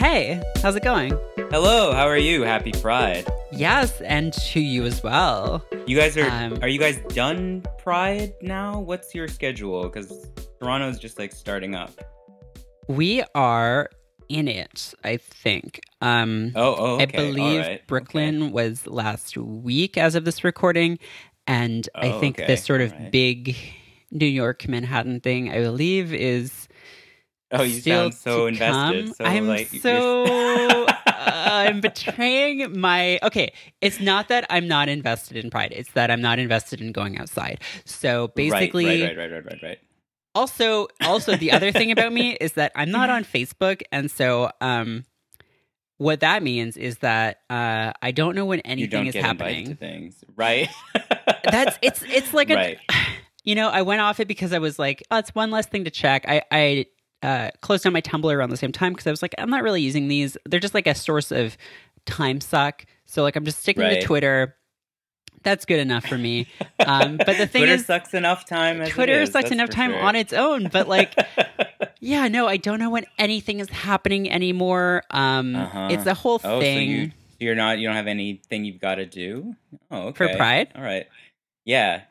Hey, how's it going? Hello, how are you? Happy Pride. Yes, and to you as well. You guys are Um, are you guys done Pride now? What's your schedule? Because Toronto's just like starting up. We are in it, I think. Um, Oh, oh, okay. I believe right, Brooklyn okay. was last week as of this recording. And I Oh, think okay, this sort of alright. big New York Manhattan thing, I believe, is Oh, you sound so invested. come. So I'm like so uh, I'm betraying my okay. It's not that I'm not invested in Pride. It's that I'm not invested in going outside. So basically, right, right, right, right, right, right. also also the other thing about me is that I'm not on Facebook, and so um, what that means is that uh, I don't know when anything is get invited to happening. things, right? That's it's it's like a right. you know, I went off it because I was like, oh, it's one less thing to check. I, I uh, closed down my Tumblr around the same time because I was like, I'm not really using these. They're just like a source of time suck. So like, I'm just sticking Right. to Twitter. That's good enough for me. Um, but the thing Twitter is, sucks enough time. As it Twitter is, sucks enough time sure. on its own. But like, yeah, no, I don't know when anything is happening anymore. Um, Uh-huh. It's a whole Oh, thing. so you you're not you don't have anything you've got to do? Oh, okay. For. Pride? All right. Yeah.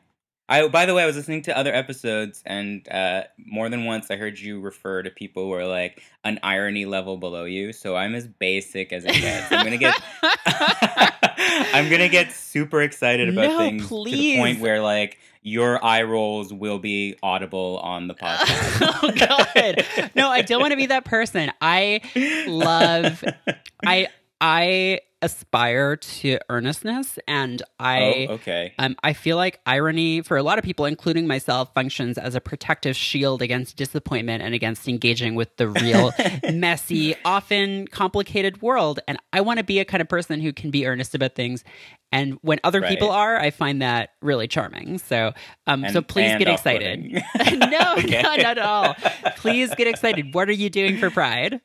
I by the way, I was listening to other episodes and uh more than once I heard you refer to people who are like an irony level below you. So I'm as basic as it gets. I'm going to get I'm to get super excited about No, things to the point where like your eye rolls will be audible on the podcast. oh god no i don't want to be that person i love i i aspire to earnestness and i oh, okay. um, I feel like irony, for a lot of people, including myself, functions as a protective shield against disappointment and against engaging with the real, messy, often complicated world. And I want to be a kind of person who can be earnest about things. And when other people are, I find that really charming. So, um, so please get excited. no, Okay. no, not at all. Please get excited. What are you doing for Pride?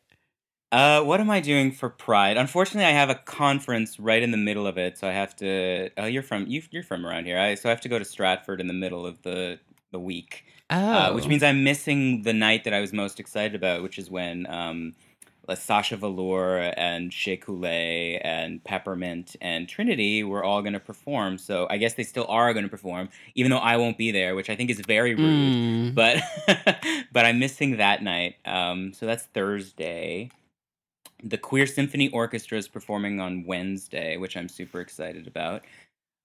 Uh, what am I doing for Pride? Unfortunately, I have a conference right in the middle of it, so I have to. Oh, you're from you, you're from around here, I, so I have to go to Stratford in the middle of the the week, Oh, uh, which means I'm missing the night that I was most excited about, which is when um, like Sasha Velour and Shea Coulee and Peppermint and Trinity were all going to perform. So I guess they still are going to perform, even though I won't be there, which I think is very rude Mm. but but I'm missing that night. Um, so that's Thursday. The Queer Symphony Orchestra is performing on Wednesday, which I'm super excited about.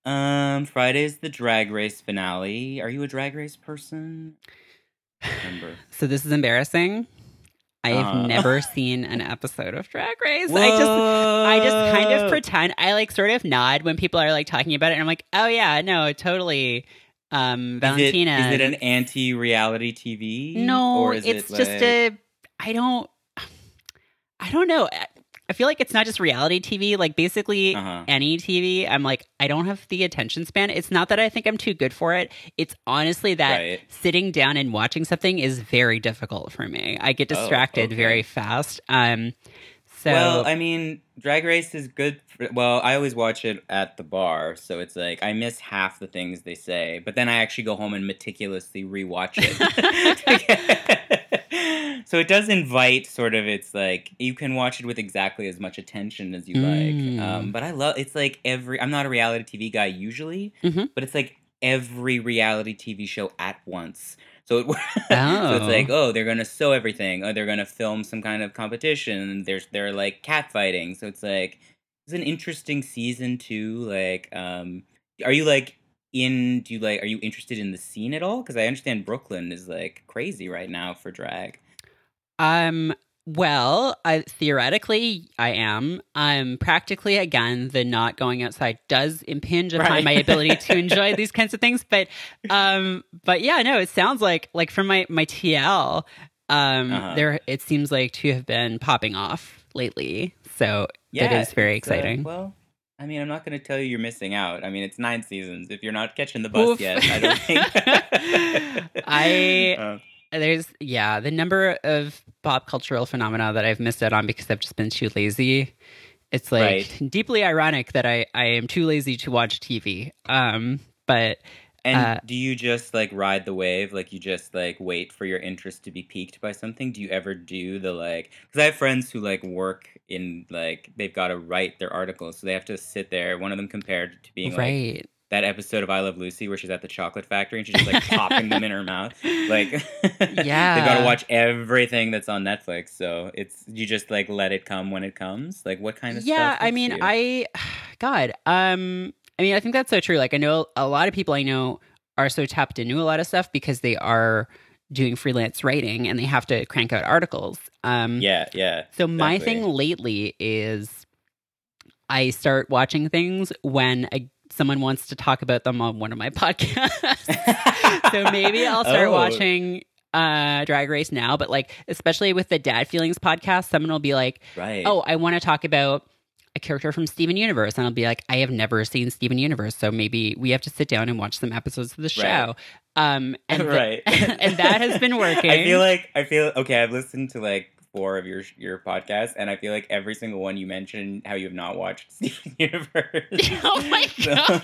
Um, Friday is the Drag Race finale. Are you a Drag Race person? Remember? So this is embarrassing. I have Uh. never seen an episode of Drag Race. I just I just kind of pretend I like sort of nod when people are like talking about it and I'm like, "Oh yeah, no, totally." Um Valentina. is it an anti-reality TV? No, or is it's it just a I don't I don't know. I- feel like it's not just reality TV, like basically Uh-huh. any TV. I'm like I don't have the attention span. It's not that I think I'm too good for it. It's honestly that Right. sitting down and watching something is very difficult for me. I get Oh, distracted okay. very fast. Um so well, I mean, Drag Race is good. For, well, I always watch it at the bar, so it's like I miss half the things they say, but then I actually go home and meticulously rewatch it. so it does invite sort of. It's like you can watch it with exactly as much attention as you Mm. like. Um, but I love. It's like every. I'm not a reality TV guy usually, Mhm. but it's like every reality TV show at once. So, it, so Oh. it's like, oh, they're gonna sew everything, or they're gonna film some kind of competition. There's they're like catfighting. So it's like it's an interesting season too. Like, um, are you like in? Do you like? Are you interested in the scene at all? Because I understand Brooklyn is like crazy right now for drag. Um. Well, I, theoretically, I am. Um, practically, again, the not going outside does impinge upon Right. my ability to enjoy these kinds of things. But, um, but yeah, no, it sounds like like from my my TL, um, Uh-huh. there it seems like to have been popping off lately. So that is very it's, uh, exciting. well, I mean, I'm not going to tell you you're missing out. I mean, it's nine seasons. If you're not catching the bus Oof. yet, I don't think. I- Uh, There's yeah, the number of pop cultural phenomena that I've missed out on because I've just been too lazy. It's like Right. deeply ironic that I I am too lazy to watch TV. Um, but And Uh, do you just like ride the wave? Like you just like wait for your interest to be piqued by something? Do you ever do the like? Because I have friends who like work in like they've got to write their articles, so they have to sit there. One of them compared to being like right. That episode of I Love Lucy where she's at the chocolate factory and she's just like popping them in her mouth. Like, yeah, they've got to watch everything that's on Netflix. So it's you just like let it come when it comes. Like, what kind of stuff? yeah i mean you? i god um i mean i think that's so true like i know a lot of people i know are so tapped into a lot of stuff because they are doing freelance writing and they have to crank out articles um yeah, yeah. so my thing lately is i start watching things when a, someone wants to talk about them on one of my podcasts so maybe i'll start Oh. watching uh drag race now but like especially with the dad feelings podcast someone will be like Right. oh, I want to talk about a character from Steven Universe. And I'll be like, I have never seen Steven Universe. So maybe we have to sit down and watch some episodes of the show. Um, and, right. and that has been working. I feel like I feel okay. I've listened to like four of your your podcasts, and I feel like every single one you mentioned how you have not watched Steven Universe. Oh my So- God.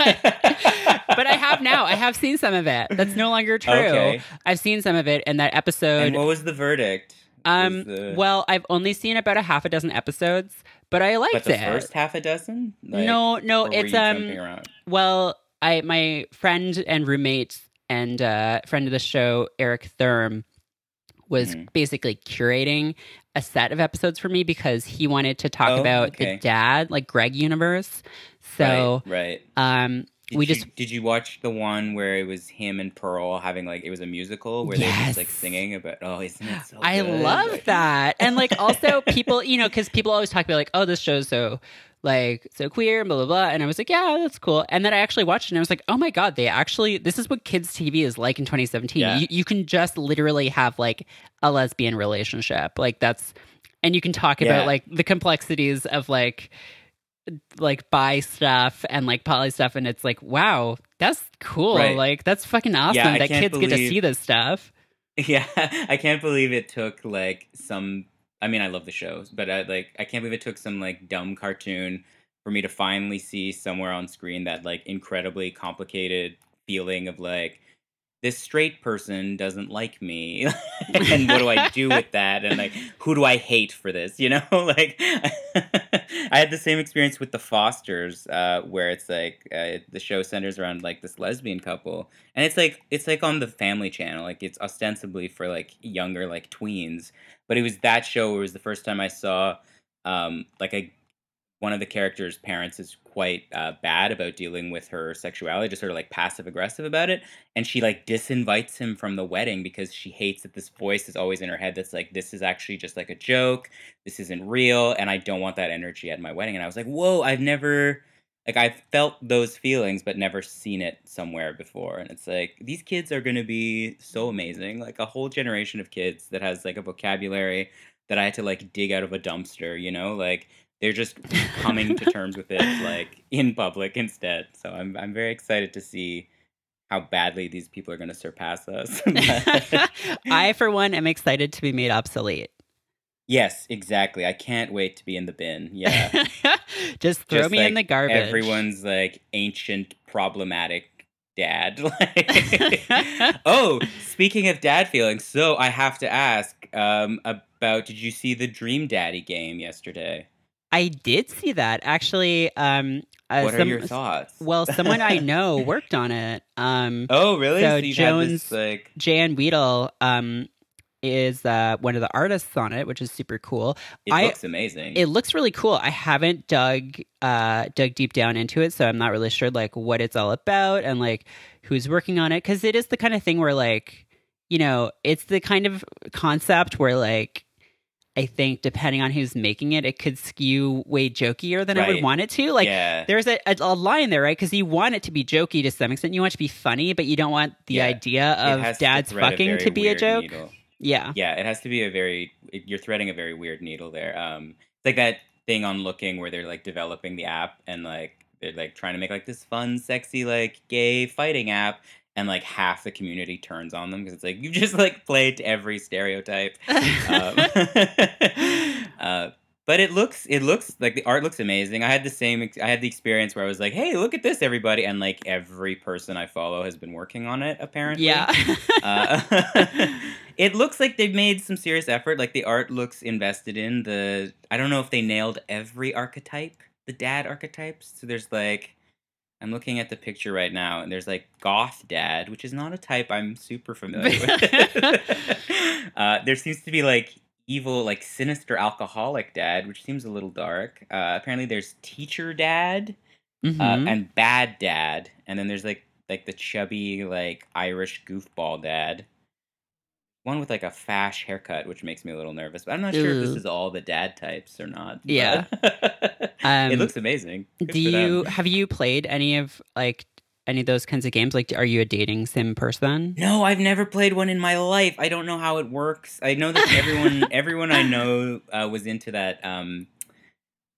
but I have now. I have seen some of it. That's no longer true. Okay. I've seen some of it. And that episode. And what was the verdict? um, the- well, I've only seen about a half a dozen episodes, but I liked but the it. first half a dozen? Like, no, no, it's um. Well, I my friend and roommate and uh, friend of the show, Eric Thurm, was Mhm. basically curating a set of episodes for me because he wanted to talk Oh, about okay. the dad, like Greg universe. So, right, right. um, Did we you, just did you watch the one where it was him and Pearl having like it was a musical where they were just like singing about oh isn't it so I good? love Like- that. And like also people, you know, because people always talk about like, oh, this show's so like so queer, blah blah blah. And I was like, yeah, that's cool. And then I actually watched it and I was like, oh my god, they actually this is what kids TV is like in 2017. Yeah. You, you can just literally have like a lesbian relationship, like that's, and you can talk Yeah. about like the complexities of like like buy stuff and like poly stuff and it's like wow that's cool Right. like that's fucking awesome I that kids get to see this stuff Yeah, I can't believe it took like some. I mean, I love the shows, but I like I can't believe it took some like dumb cartoon for me to finally see somewhere on screen that like incredibly complicated feeling of like this straight person doesn't like me, and what do I do with that? And like, who do I hate for this? You know, like I had the same experience with the Fosters, uh, where it's like uh, the show centers around like this lesbian couple, and it's like it's like on the Family Channel, like it's ostensibly for like younger like tweens, but it was that show where it was the first time I saw um, like a one of the characters' parents is quite uh, bad about dealing with her sexuality, just sort of like passive aggressive about it, and she like disinvites him from the wedding because she hates that this voice is always in her head that's like this is actually just like a joke, this isn't real, and I don't want that energy at my wedding. And I was like, whoa, I've never like I've felt those feelings but never seen it somewhere before. And it's like these kids are gonna be so amazing, like a whole generation of kids that has like a vocabulary that I had to like dig out of a dumpster, you know, like they're just coming to terms with it like in public instead. So I'm I'm very excited to see how badly these people are going to surpass us. I, for one, am excited to be made obsolete. Yes, exactly. I can't wait to be in the bin. Yeah. Just throw Just, me in the garbage. Everyone's like ancient problematic dad. Like, oh, speaking of dad feelings, so I have to ask um, about did you see the Dream Daddy game yesterday? I did see that actually. Um, uh, what are some- your thoughts? Well, someone I know worked on it. Um, Oh, really? So you've had this, Jones- like Jan Weedle um, is uh, one of the artists on it, which is super cool. it I- looks amazing. It looks really cool. I haven't dug uh, dug deep down into it, so I'm not really sure like what it's all about and like who's working on it because it is the kind of thing where like you know it's the kind of concept where like I think depending on who's making it, it could skew way jokier than I would Right. want it to. Like yeah. there's a, a, a line there, right? Because you want it to be jokey to some extent. You want it to be funny, but you don't want the Yeah. idea of dad's fucking to be a joke. needle. Yeah. Yeah, it has to be a very you're threading a very weird needle there. Um, it's like that thing on Looking where they're like developing the app and like they're like trying to make like this fun, sexy, like gay fighting app, and like half the community turns on them because it's like you just like played to every stereotype. Um, uh, but it looks it looks like the art looks amazing. I had the same I had the experience where I was like, "Hey, look at this, everybody!" And like every person I follow has been working on it. Apparently, Yeah. uh, it looks like they've made some serious effort. Like the art looks invested in. The I don't know if they nailed every archetype, the dad archetypes. So there's like I'm looking at the picture right now, and there's like goth dad, which is not a type I'm super familiar with. uh, there seems to be like evil, like sinister alcoholic dad, which seems a little dark. Uh, apparently, there's teacher dad uh, Mhm. and bad dad, and then there's like like the chubby like Irish goofball dad. One with like a fash haircut, which makes me a little nervous. But I'm not sure if this is all the dad types or not. Yeah. Um, it looks amazing. Good Do you have you played any of like any of those kinds of games? Like, are you a dating sim person? No, I've never played one in my life. I don't know how it works. I know that everyone everyone I know uh, was into that um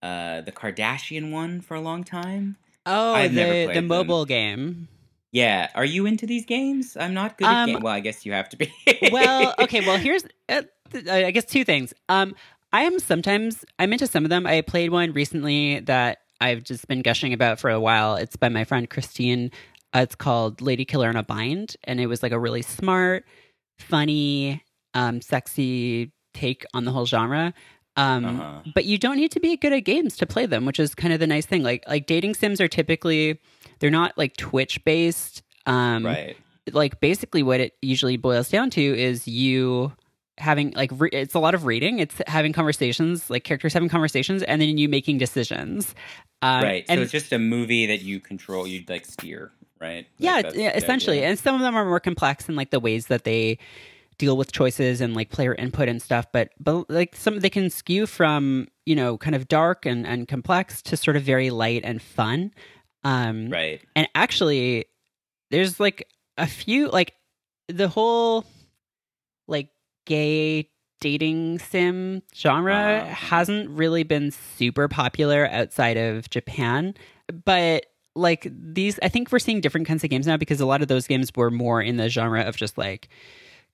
uh the Kardashian one for a long time. Oh, I've the the mobile game. Yeah, are you into these games? I'm not good at Um, games. Well, I guess you have to be. well, okay. Well, here's uh, I guess two things. Um, I am sometimes I'm into some of them. I played one recently that I've just been gushing about for a while. It's by my friend Christine. Uh, it's called Lady Killer in a Bind, and it was like a really smart, funny, um, sexy take on the whole genre. Um, Uh-huh. but you don't need to be good at games to play them, which is kind of the nice thing. Like like dating sims are typically they're not like Twitch based. Um, right. like basically what it usually boils down to is you having like re- it's a lot of reading it's having conversations like characters having conversations and then you making decisions um, right. and so it's just a movie that you control, you like steer, right? Yeah, yeah essentially idea. and some of them are more complex in like the ways that they deal with choices and like player input and stuff but but like some they can skew from you know kind of dark and and complex to sort of very light and fun um Right. and actually there's like a few like the whole like gay dating sim genre hasn't really been super popular outside of Japan but like these I think we're seeing different kinds of games now because a lot of those games were more in the genre of just like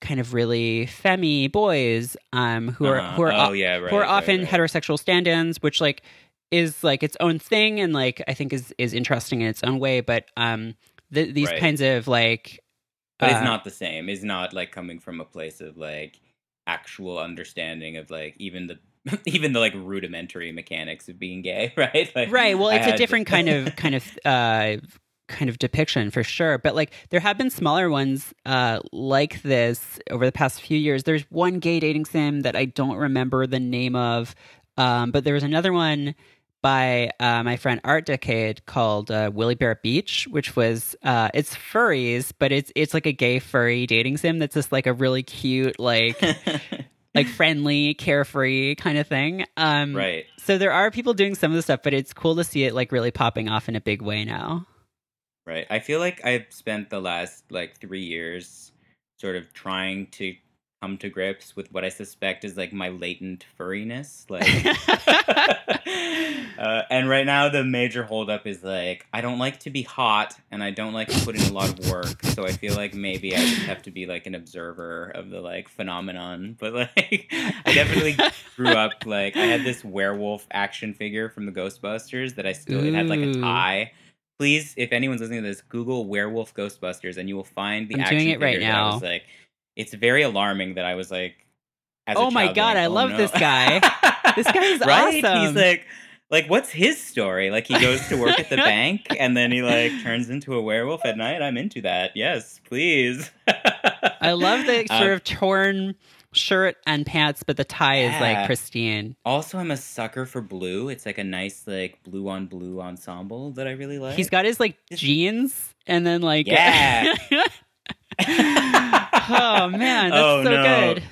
kind of really femmy boys um who are Uh-huh. who are oh yeah, right. who are right, often right. heterosexual stand-ins which like is like its own thing and like i think is is interesting in its own way but um th- these kinds of like But uh, it's not the same. It's not like coming from a place of like actual understanding of like even the even the like rudimentary mechanics of being gay, right? Like, right well it's a different kind of kind of uh kind of depiction for sure but like there have been smaller ones uh like this over the past few years there's one gay dating sim that i don't remember the name of um but there was another one by uh, my friend art decade called uh, willie bear beach which was uh it's furries but it's it's like a gay furry dating sim that's just like a really cute like like friendly carefree kind of thing um right. so there are people doing some of the stuff, but it's cool to see it like really popping off in a big way now. Right. I feel like I've spent the last like three years sort of trying to come to grips with what I suspect is like my latent furriness. Like uh, and right now the major holdup is like I don't like to be hot and I don't like to put in a lot of work. So I feel like maybe I just have to be like an observer of the like phenomenon. But like I definitely grew up like I had this werewolf action figure from the Ghostbusters that I still it had like a tie. Please, if anyone's listening to this, Google werewolf Ghostbusters and you will find the I'm action doing it right figure that I now. was like it's very alarming that I was like as a Oh my child, God, like, I oh love no. this guy. This guy is right? He's like like what's his story? Like he goes to work at the bank and then he like turns into a werewolf at night. I'm into that. Yes, please. I love the Um, sort of torn shirt and pants, but the tie is like pristine. Also, I'm a sucker for blue. It's like a nice like blue on blue ensemble that I really like. He's got his like jeans and then like Yeah. Oh man, that's Oh, so no. good.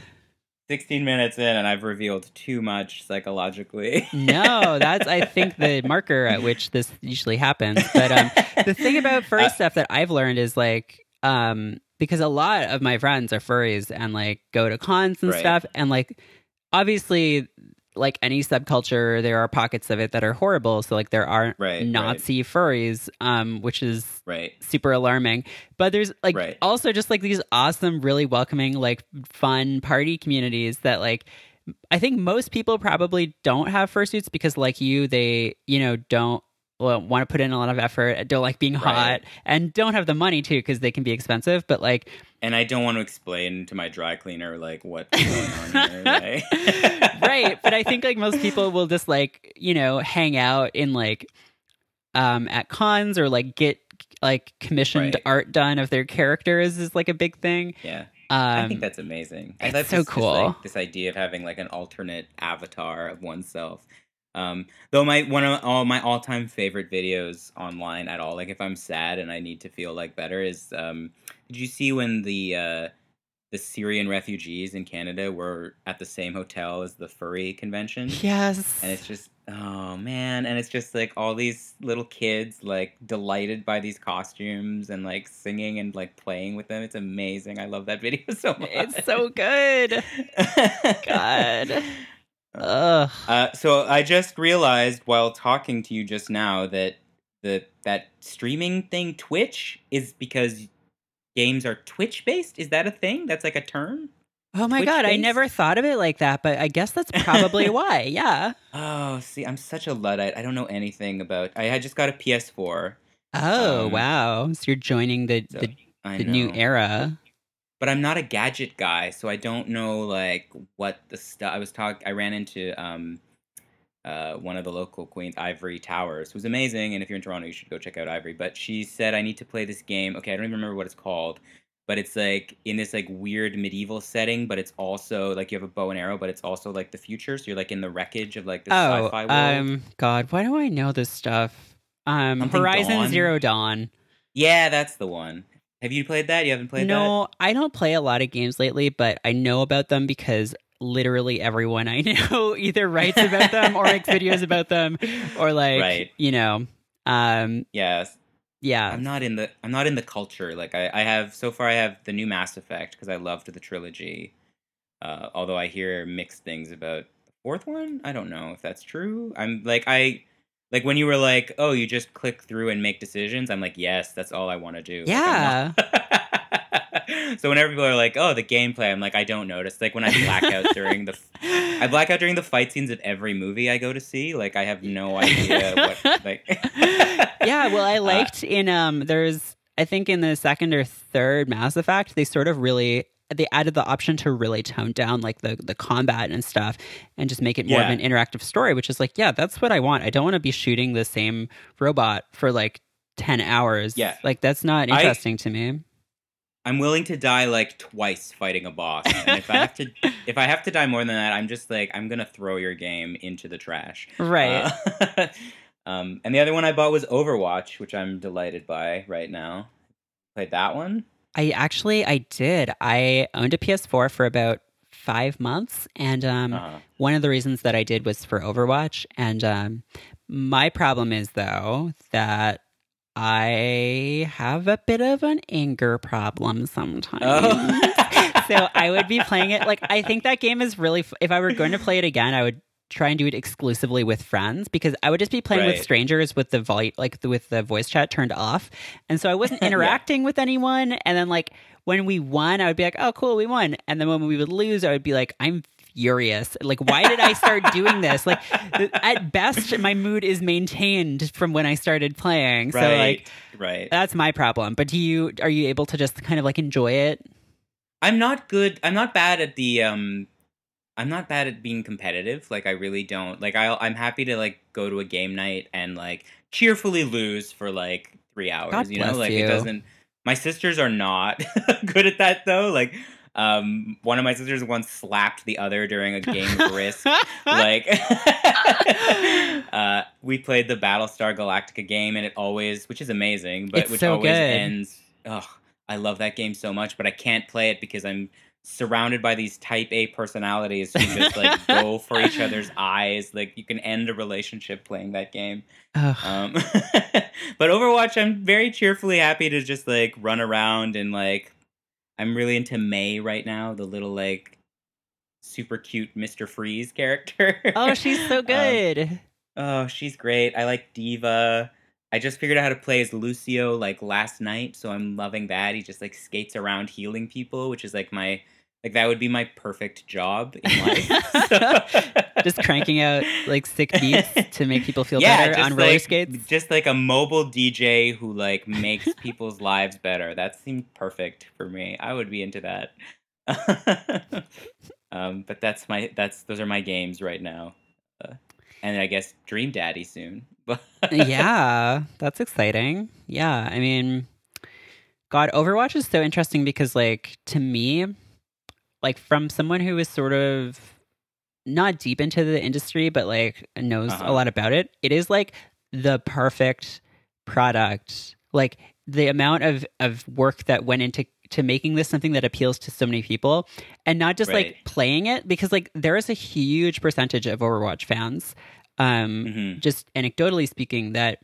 16 minutes in and I've revealed too much psychologically. No, that's I think the marker at which this usually happens. But um, the thing about furry Uh, stuff that I've learned is like um, because a lot of my friends are furries and like go to cons and Right. stuff, and like obviously like any subculture, there are pockets of it that are horrible. So like there are Right, Nazi furries, um, which is right. super alarming. But there's like Right. also just like these awesome, really welcoming, like fun party communities that like I think most people probably don't have fursuits because, like you, they you know don't want to put in a lot of effort, don't like being hot, Right. and don't have the money too because they can be expensive. But like, And I don't want to explain to my dry cleaner like what's going on here. Right? right? But I think like most people will just like you know hang out in like um at cons or like get like commissioned Right. art done of their characters is like a big thing. Yeah. Um, I think that's amazing. It's love so this, this, cool. like, this idea of having like an alternate avatar of oneself. Um, though my one of all my all time favorite videos online at all, like if I'm sad and I need to feel like better, is um, did you see when the uh, the Syrian refugees in Canada were at the same hotel as the furry convention? yes, and it's just oh man and it's just like all these little kids like delighted by these costumes and like singing and like playing with them it's amazing i love that video so much it's so good. God. Ugh. uh, so i just realized while talking to you just now that the that streaming thing twitch is because games are twitch based is that a thing that's like a term Oh my god, I never thought of it like that, but I guess that's probably why. Yeah. oh see i'm such a luddite i don't know anything about i had just got a ps4 Oh Um, wow! So you're joining the so the, the new know. era. But I'm not a gadget guy, so I don't know like what the stuff. I was talk. I ran into um, uh, one of the local queens, Ivory Towers, who's amazing. And if you're in Toronto, you should go check out Ivory. But she said I need to play this game. Okay, I don't even remember what it's called, but it's like in this like weird medieval setting. But it's also like you have a bow and arrow, but it's also like the future. So you're like in the wreckage of like this Oh, sci-fi world. um, God, why do I know this stuff? Um, Something Horizon Dawn? Zero Dawn. yeah, that's the one. Have you played that? You haven't played that? no, I don't play a lot of games lately, but I know about them because literally everyone I know either writes about them or makes videos about them, or like Right. you know, um, Yeah, yeah, I'm not in the I'm not in the culture. Like I, I have so far I have the new Mass Effect because I loved the trilogy. Uh, although I hear mixed things about the fourth one. I don't know if that's true. I'm like I like when you were like, "Oh, you just click through and make decisions." I'm like, "Yes, that's all I want to do." Like, so whenever people are like, "Oh, the gameplay," I'm like, "I don't notice." Like when I black out during the I black out during the fight scenes of every movie I go to see. Like I have no idea what like yeah. Well, I Uh, liked in um, there's I think in the second or third Mass Effect they sort of really they added the option to really tone down like the the combat and stuff and just make it more Yeah. of an interactive story, which is like yeah, that's what I want. I don't want to be shooting the same robot for like ten hours. Yeah. like that's not I- interesting to me. I'm willing to die like twice fighting a boss. And if I have to if I have to die more than that, I'm just like I'm gonna throw your game into the trash. Right. Uh, um, and the other one I bought was Overwatch, which I'm delighted by right now. Played that one? I actually I did. I owned a PS4 for about five months, and um, Uh-huh. one of the reasons that I did was for Overwatch. And um, my problem is though that I have a bit of an anger problem sometimes. Oh. so I would be playing it like I think that game is really. f- If I were going to play it again, I would try and do it exclusively with friends because I would just be playing with strangers with the volume, like the, with the voice chat turned off, and so I wasn't Yeah. interacting with anyone. And then like when we won, I would be like, "Oh, cool, we won," and then when we would lose, I would be like, "I'm." Furious. Like, why did I start doing this? Like, th- at best, my mood is maintained from when I started playing. right. So, like, right. that's my problem. But do you are you able to just kind of like enjoy it? I'm not good. I'm not bad at the. Um, I'm not bad at being competitive. Like I really don't. Like I, I'm happy to like go to a game night and like cheerfully lose for like three hours. God you know, like you. it doesn't. My sisters are not good at that though. Like, um, one of my sisters once slapped the other during a game of Risk. like uh, we played the Battlestar Galactica game and it always which is amazing but It's which so always good. ends ugh I love that game so much but I can't play it because I'm surrounded by these type A personalities who just like go for each other's eyes like you can end a relationship playing that game um, but Overwatch I'm very cheerfully happy to just like run around and like I'm really into Mei right now the little like super cute Mr. Freeze character oh, she's so Um, good. Oh, she's great. I like D.Va. I just figured out how to play as Lucio like last night, so I'm loving that. He just like skates around healing people, which is like my Like that would be my perfect job in life. just cranking out like sick beats to make people feel yeah, better on roller like, skates. Just like a mobile DJ who like makes people's lives better. That seemed perfect for me. I would be into that. um, but that's my that's those are my games right now. Uh, and I guess Dream Daddy soon. yeah, that's exciting. Yeah, I mean, God, Overwatch is so interesting because, like, to me, like from someone who is sort of not deep into the industry, but like knows uh-huh. a lot about it, it is like the perfect product. Like the amount of of work that went into to making this something that appeals to so many people and not just right. like playing it because like there is a huge percentage of Overwatch fans um mm-hmm. just anecdotally speaking that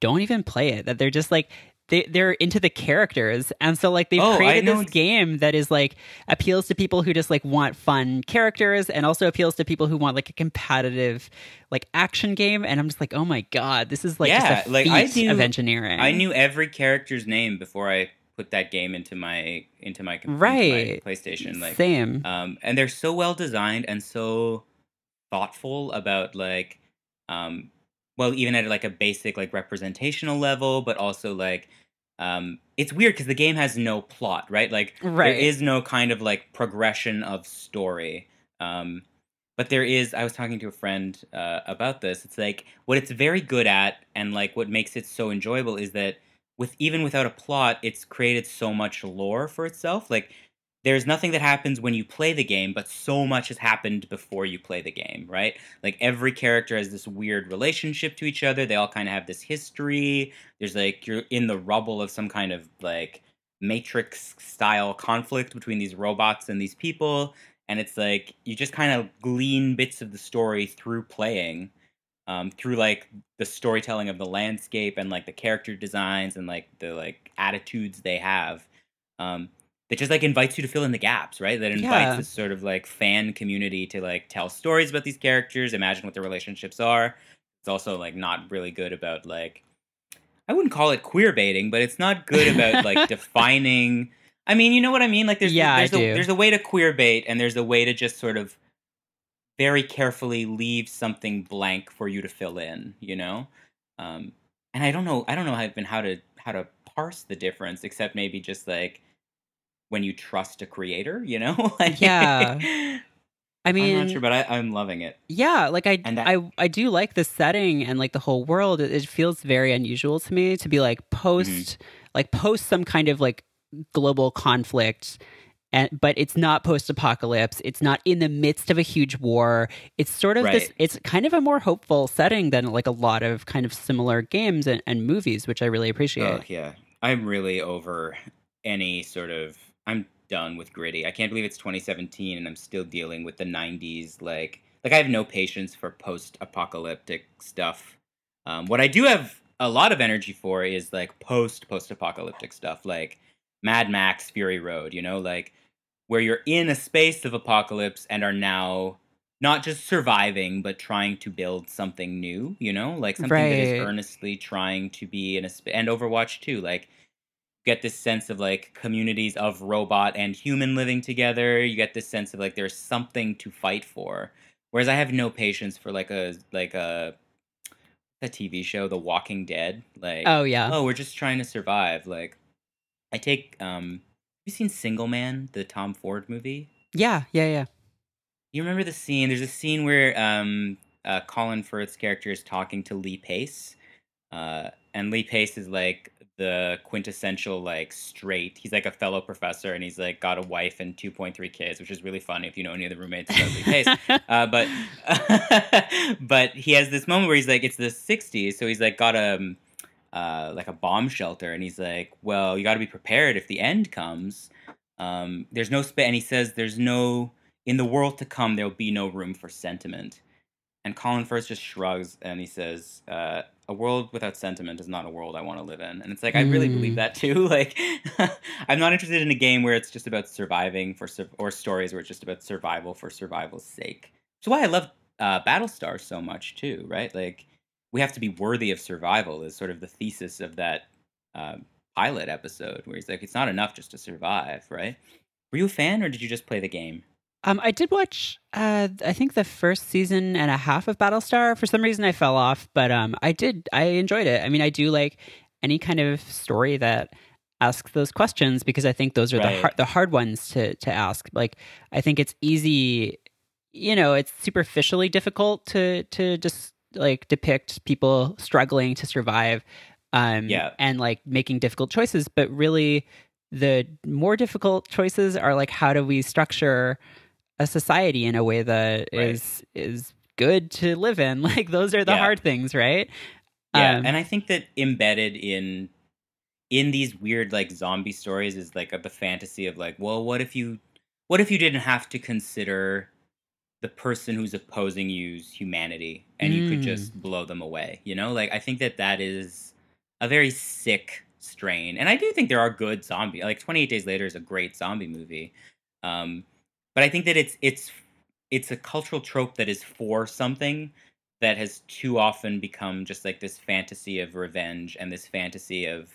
don't even play it that they're just like they they're into the characters and so like they've oh, created this game that is like appeals to people who just like want fun characters and also appeals to people who want like a competitive like action game and i'm just like oh my god this is like yeah, like I knew, of engineering i knew every character's name before i put that game into my into my, right. Into my playstation like same um and they're so well designed and so thoughtful about like um well even at like a basic like representational level but also like um it's weird because the game has no plot right? Like right. there is no kind of like progression of story. Um but there is i was talking to a friend uh, about this. It's like what it's very good at and like what makes it so enjoyable is that with even without a plot it's created so much lore for itself. Like there's nothing that happens when you play the game, but so much has happened before you play the game, right? Like every character has this weird relationship to each other. They all kind of have this history. There's like you're in the rubble of some kind of like matrix style conflict between these robots and these people. And it's like you just kind of glean bits of the story through playing, um, through like the storytelling of the landscape and like the character designs and like the like attitudes they have. Um, that just like invites you to fill in the gaps, right? That invites yeah. this sort of like fan community to like tell stories about these characters, imagine what their relationships are. It's also like not really good about like I wouldn't call it queer baiting, but it's not good about like defining I mean, you know what I mean? Like there's yeah, there's, I a, do. there's a way to queer bait and there's a way to just sort of very carefully leave something blank for you to fill in, you know? Um and I don't know I don't know how, even how to how to parse the difference except maybe just like when you trust a creator, you know? like, yeah. I mean, I'm not sure, but I, am loving it. Yeah, like I, that, I, I do like the setting and like the whole world. It, it feels very unusual to me to be like post, mm-hmm. like post some kind of like global conflict, and but it's not post-apocalypse. It's not in the midst of a huge war. It's sort of right. this. It's kind of a more hopeful setting than like a lot of kind of similar games and, and movies, which I really appreciate. Oh yeah, I'm really over any sort of I'm done with gritty. I can't believe it's 2017 and I'm still dealing with the 90s. Like, like I have no patience for post-apocalyptic stuff. Um, what I do have a lot of energy for is like post post-apocalyptic stuff, like Mad Max Fury Road. You know, like where you're in a space of apocalypse and are now not just surviving but trying to build something new you know like something right. that is earnestly trying to be in a sp- and overwatch too like get this sense of like communities of robot and human living together. You get this sense of like there's something to fight for. Whereas I have no patience for like a like a a TV show, The Walking Dead. Like oh yeah, oh we're just trying to survive. Like I take um, have you seen Single Man, the Tom Ford movie? Yeah, yeah, yeah. You remember the scene? There's a scene where um, uh, Colin Firth's character is talking to Lee Pace, uh, and Lee Pace is like the quintessential like straight. He's like a fellow professor, and he's like got a wife and two point three kids, which is really funny if you know any of the roommates. Uh, but but he has this moment where he's like, it's the '60s, so he's like got a um, uh, like a bomb shelter, and he's like, well, you got to be prepared if the end comes. Um, there's no space, and he says there's no in the world to come. There'll be no room for sentiment. And Colin Firth just shrugs and he says, uh, "A world without sentiment is not a world I want to live in." And it's like I really believe mm. that too. Like, I'm not interested in a game where it's just about surviving for sur- or stories where it's just about survival for survival's sake. Which why I love uh, Battlestar so much too. Right? Like, we have to be worthy of survival is sort of the thesis of that uh, pilot episode where he's like, "It's not enough just to survive." Right? Were you a fan, or did you just play the game? Um, I did watch, uh, I think the first season and a half of Battlestar. For some reason, I fell off, but um, I did. I enjoyed it. I mean, I do like any kind of story that asks those questions because I think those are Right. the hard, the hard ones to to ask. Like, I think it's easy. You know, it's superficially difficult to to just like depict people struggling to survive. Um, Yeah. and like making difficult choices, but really. The more difficult choices are like how do we structure a society in a way that Right. is is good to live in. Like those are the Yeah. hard things, right? Yeah, Um, and I think that embedded in in these weird like zombie stories is like a, the fantasy of like, well, what if you what if you didn't have to consider the person who's opposing you's humanity and you could Mm. just blow them away, you know? Like I think that that is a very sick strain. And I do think there are good zombie like 28 Days Later is a great zombie movie. Um but I think that it's it's it's a cultural trope that is for something that has too often become just like this fantasy of revenge and this fantasy of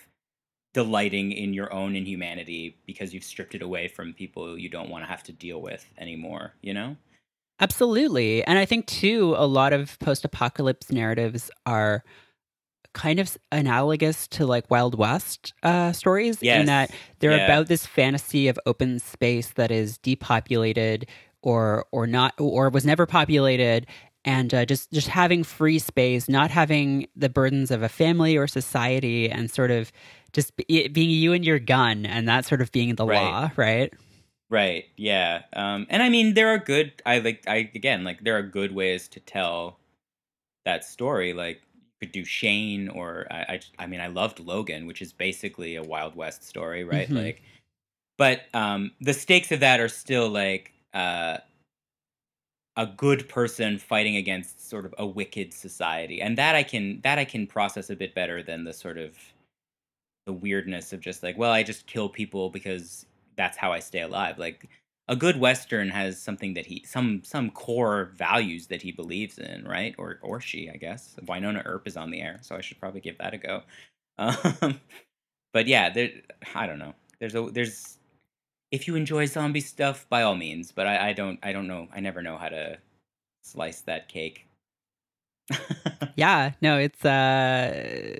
delighting in your own inhumanity because you've stripped it away from people you don't want to have to deal with anymore, you know? Absolutely. And I think, too, a lot of post apocalypse narratives are kind of analogous to like Wild West uh, stories in that they're Yeah. about this fantasy of open space that is depopulated or or not or was never populated and uh, just just having free space not having the burdens of a family or society and sort of just be, it being you and your gun and that sort of being the Right. law right Right. Yeah. Um, and I mean, there are good. I like. I again like there are good ways to tell that story. Like could do Shane, or I. I, I mean, I loved Logan, which is basically a Wild West story, right? Mhm. Like, but um, the stakes of that are still like uh, a good person fighting against sort of a wicked society, and that I can that I can process a bit better than the sort of the weirdness of just like, well, I just kill people because that's how I stay alive. Like a good western has something that he some some core values that he believes in, right? Or or she, I guess. Wynonna Earp is on the air, so I should probably give that a go. Um, but yeah, there. I don't know. There's a there's if you enjoy zombie stuff, by all means. But I, I don't I don't know. I never know how to slice that cake. yeah no it's uh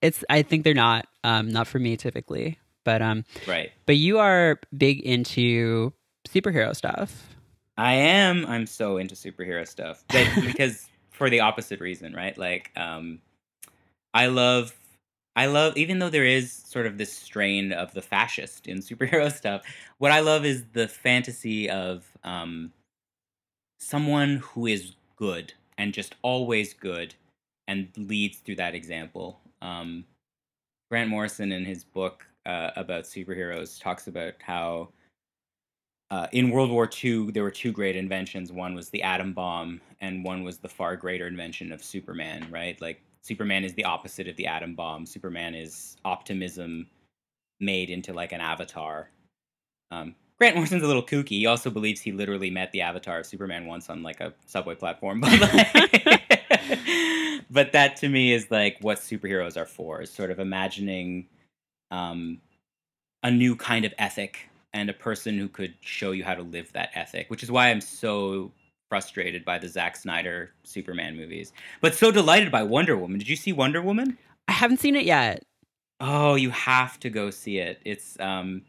it's i think they're not um not for me typically but um right. but you are big into superhero stuff I am. I'm so into superhero stuff But because for the opposite reason, right? Like, um, I love, I love, even though there is sort of this strain of the fascist in superhero stuff, what I love is the fantasy of um, someone who is good and just always good and leads through that example. Um, Grant Morrison, in his book uh, about superheroes, talks about how uh, in World War II, there were two great inventions. One was the atom bomb, and one was the far greater invention of Superman, right? Like, Superman is the opposite of the atom bomb. Superman is optimism made into like an avatar. Um, Grant Morrison's a little kooky. He also believes he literally met the avatar of Superman once on like a subway platform. But, like- but that to me is like what superheroes are for, is sort of imagining um, a new kind of ethic and a person who could show you how to live that ethic, which is why I'm so frustrated by the Zack Snyder Superman movies, but so delighted by Wonder Woman. Did you see Wonder Woman? i haven't seen it yet Oh, you have to go see it. It's um,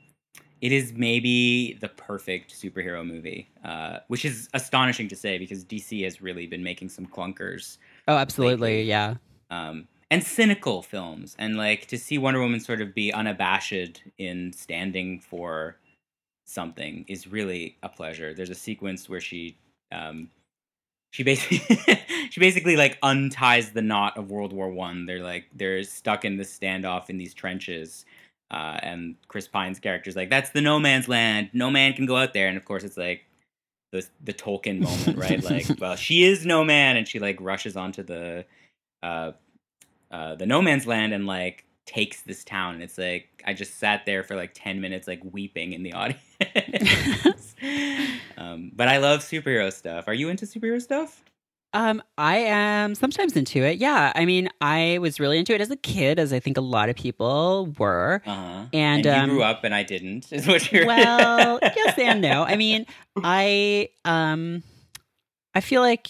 it is maybe the perfect superhero movie, uh, which is astonishing to say because DC has really been making some clunkers oh absolutely Lately. yeah um, and cynical films. And like to see Wonder Woman sort of be unabashed in standing for something is really a pleasure. There's a sequence where she um, she basically she basically like unties the knot of World War One. They're like they're stuck in this standoff in these trenches. Uh, and Chris Pine's character's like, "That's the no man's land. No man can go out there." And of course, it's like the the Tolkien moment, right? like, well, she is no man, and she like rushes onto the uh, uh, the no man's land and like takes this town. And it's like I just sat there for like ten minutes, like weeping in the audience. um, but I love superhero stuff. Are you into superhero stuff? Um, I am sometimes into it. Yeah, I mean, I was really into it as a kid, as I think a lot of people were. Uh-huh. And, you um, grew up and I didn't. Is what you're Well, yes and no. I mean, I um, I feel like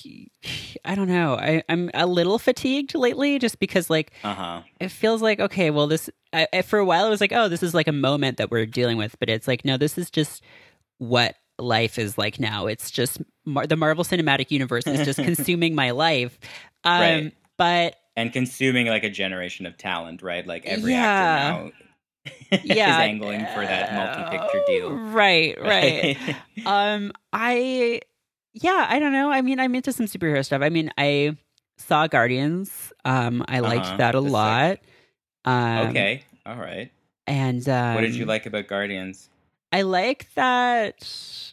I don't know. I, I'm a little fatigued lately, just because like Uh-huh. it feels like okay, well, this I, I- for a while it was like, oh, this is like a moment that we're dealing with, but it's like no, this is just what life is like now. It's just Mar- the Marvel Cinematic Universe is just consuming my life. Um, Right. But And consuming like a generation of talent, right? Like every Yeah. actor now yeah, is angling for that multi-picture deal. Right, right. um, I yeah, I don't know. I mean, I'm into some superhero stuff. I mean, I saw Guardians. Um, I liked Uh-huh. that a That's lot. Um, okay. All right. And um, what did you like about Guardians? I like that.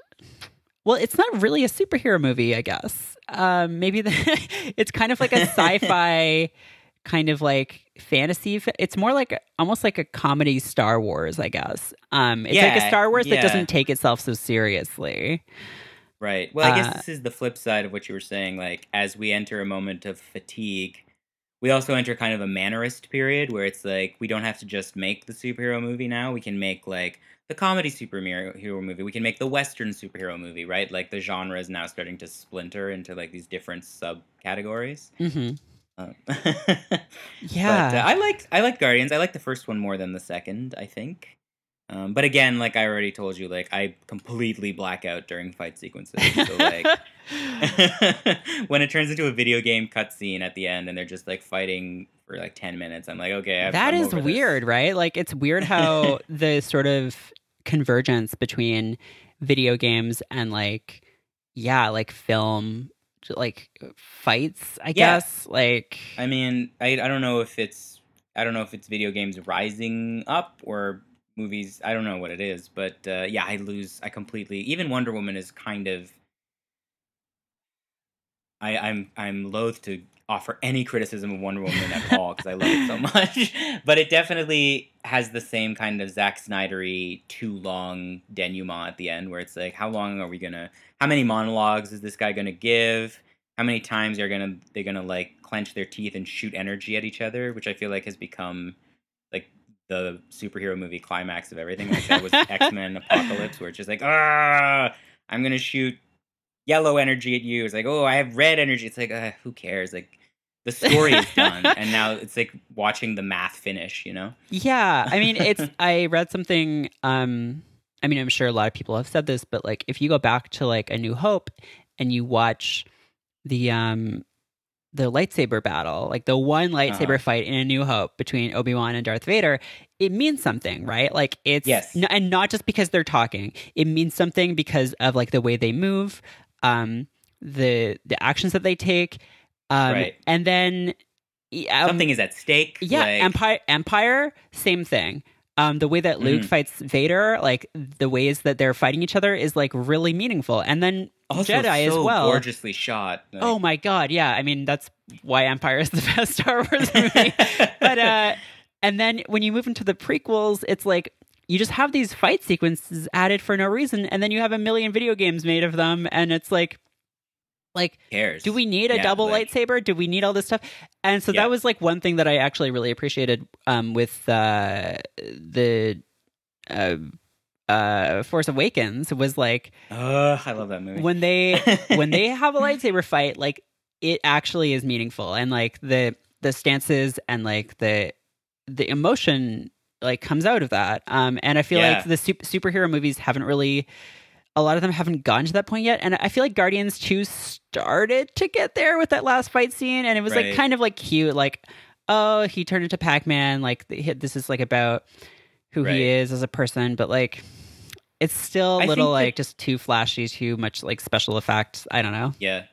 Well, it's not really a superhero movie, I guess. Um, maybe the, it's kind of like a sci-fi kind of like fantasy. It's more like almost like a comedy Star Wars, I guess. Um, it's like a Star Wars that doesn't take itself so seriously. Right. Well, I guess Uh, this is the flip side of what you were saying. Like, as we enter a moment of fatigue, we also enter kind of a mannerist period where it's like we don't have to just make the superhero movie now. We can make like the comedy superhero movie. We can make the western superhero movie, right? Like the genre is now starting to splinter into like these different subcategories. hmm Um, Yeah. But uh, I like I like Guardians. I like the first one more than the second. I think. Um, but again, like I already told you, like I completely black out during fight sequences. So like when it turns into a video game cutscene at the end and they're just like fighting for like ten minutes, I'm like, okay, I've, that is over this. weird, right? Like it's weird how the sort of convergence between video games and like yeah, like film like fights, I Yeah. guess. Like I mean, I I don't know if it's I don't know if it's video games rising up or movies. I don't know what it is, but uh, yeah, I lose. I completely. Even Wonder Woman is kind of. I, I'm I'm loath to offer any criticism of Wonder Woman at all because I love it so much, but it definitely has the same kind of Zack Snydery too long denouement at the end, where it's like, how long are we gonna? How many monologues is this guy gonna give? How many times are gonna they're gonna like clench their teeth and shoot energy at each other, which I feel like has become the superhero movie climax of everything. Like that was X Men Apocalypse, where it's just like, ah, I'm gonna shoot yellow energy at you. It's like, oh, I have red energy. It's like, uh, who cares? Like the story is done, and now it's like watching the math finish. You know? Yeah, I mean, it's. I read something. Um, I mean, I'm sure a lot of people have said this, but like, if you go back to like A New Hope and you watch the um the lightsaber battle, like the one lightsaber Uh-huh. fight in A New Hope between Obi Wan and Darth Vader, it means something, right? Like it's Yes. n- and not just because they're talking. It means something because of like the way they move, um, the the actions that they take, um, Right. and then. um, Something is at stake. yeah, like- Empire Empire, same thing. Um, the way that Luke Mhm. fights Vader, like the ways that they're fighting each other, is like really meaningful. And then also Jedi as well. gorgeously shot. Like- Oh my god, yeah. I mean, that's why Empire is the best Star Wars movie. but uh, and then when you move into the prequels, it's like you just have these fight sequences added for no reason, and then you have a million video games made of them, and it's like, like cares? do we need a Yeah, double like- lightsaber? Do we need all this stuff? And so Yeah. that was like one thing that I actually really appreciated um, with uh, the uh, uh, Force Awakens was like I love that movie. when they when they have a lightsaber fight, like it actually is meaningful, and like the the stances and like the the emotion like comes out of that. Um, and I feel Yeah. like the sup- superhero movies haven't really. A lot of them haven't gotten to that point yet, and I feel like Guardians Two started to get there with that last fight scene, and it was like kind of like cute, like oh he turned into Pac Man, like this is like about who Right. he is as a person, but like it's still a I little think that- like just too flashy, too much like special effects. I don't know. Yeah.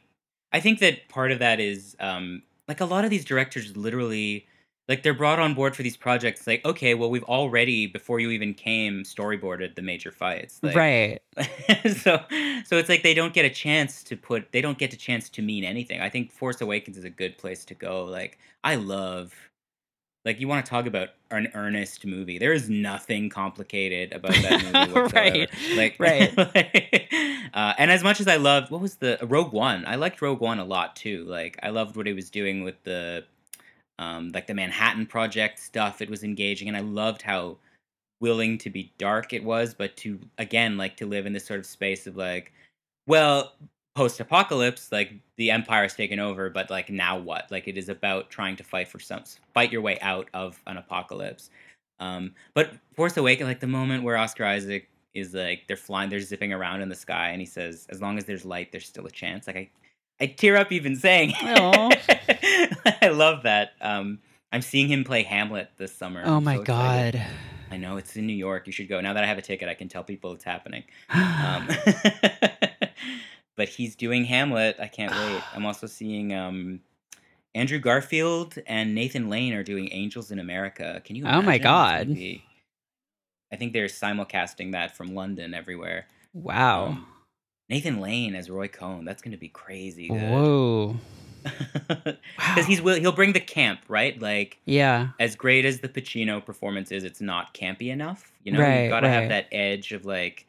I think that part of that is um like a lot of these directors literally like they're brought on board for these projects like okay, well we've already before you even came storyboarded the major fights. Like, right. so so it's like they don't get a chance to put they don't get a chance to mean anything. I think Force Awakens is a good place to go. Like I love like you want to talk about an earnest movie. There is nothing complicated about that movie whatsoever. Right, Like right. like, uh, and as much as I loved what was the Rogue One, I liked Rogue One a lot too. Like I loved what he was doing with the um like the Manhattan Project stuff. It was engaging and I loved how willing to be dark it was, but to again like to live in this sort of space of like well, post apocalypse, like the empire's taken over, but like now what? Like it is about trying to fight for some fight your way out of an apocalypse. Um, but Force Awakens, like the moment where Oscar Isaac is like they're flying, they're zipping around in the sky, and he says, "As long as there's light, there's still a chance." Like I, I tear up even saying. I love that. Um, I'm seeing him play Hamlet this summer. Oh I'm my so god. I know it's in New York. You should go. Now that I have a ticket, I can tell people it's happening. Um, but he's doing Hamlet. I can't wait. I'm also seeing um, Andrew Garfield and Nathan Lane are doing Angels in America. Can you? Oh my God. I think they're simulcasting that from London everywhere. wow. Um, Nathan Lane as Roy Cohn. That's going to be crazy good. Whoa. Because Wow. he's he'll bring the camp right. Like Yeah. as great as the Pacino performance is, it's not campy enough. You know, Right, you got to right. have that edge of like,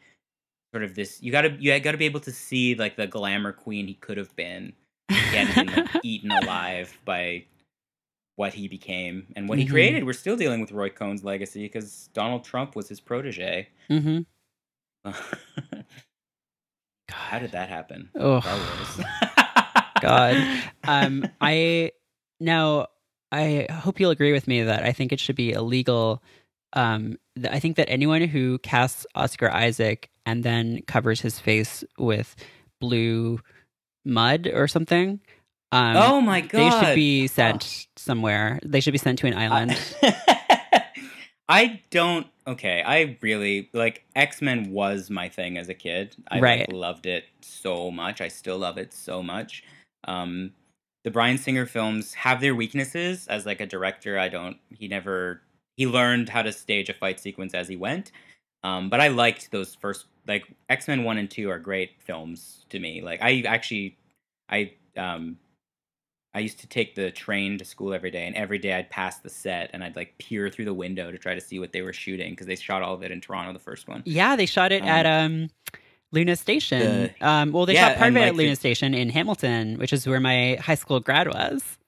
sort of this. You got to you got to be able to see like the glamour queen he could have been, getting like, eaten alive by what he became and what he Mhm. created. We're still dealing with Roy Cohn's legacy because Donald Trump was his protege. Mm-hmm. How did that happen? Oh. Wars. God. Um, I now I hope you'll agree with me that I think it should be illegal. Um, th- I think that anyone who casts Oscar Isaac and then covers his face with blue mud or something, um, oh my god! they should be sent somewhere. They should be sent to an island. I don't. Okay, I really like X Men was my thing as a kid. I like, Right. loved it so much. I still love it so much. Um, the Bryan Singer films have their weaknesses. As like a director, I don't. He never. He learned how to stage a fight sequence as he went. Um, but I liked those first. Like X Men one and two are great films to me. Like I actually, I um, I used to take the train to school every day, and every day I'd pass the set and I'd like peer through the window to try to see what they were shooting because they shot all of it in Toronto, the first one. yeah, they shot it at um, LIUNA Station. um, well, they yeah, shot part of it like, at LIUNA the- Station in Hamilton, which is where my high school grad was.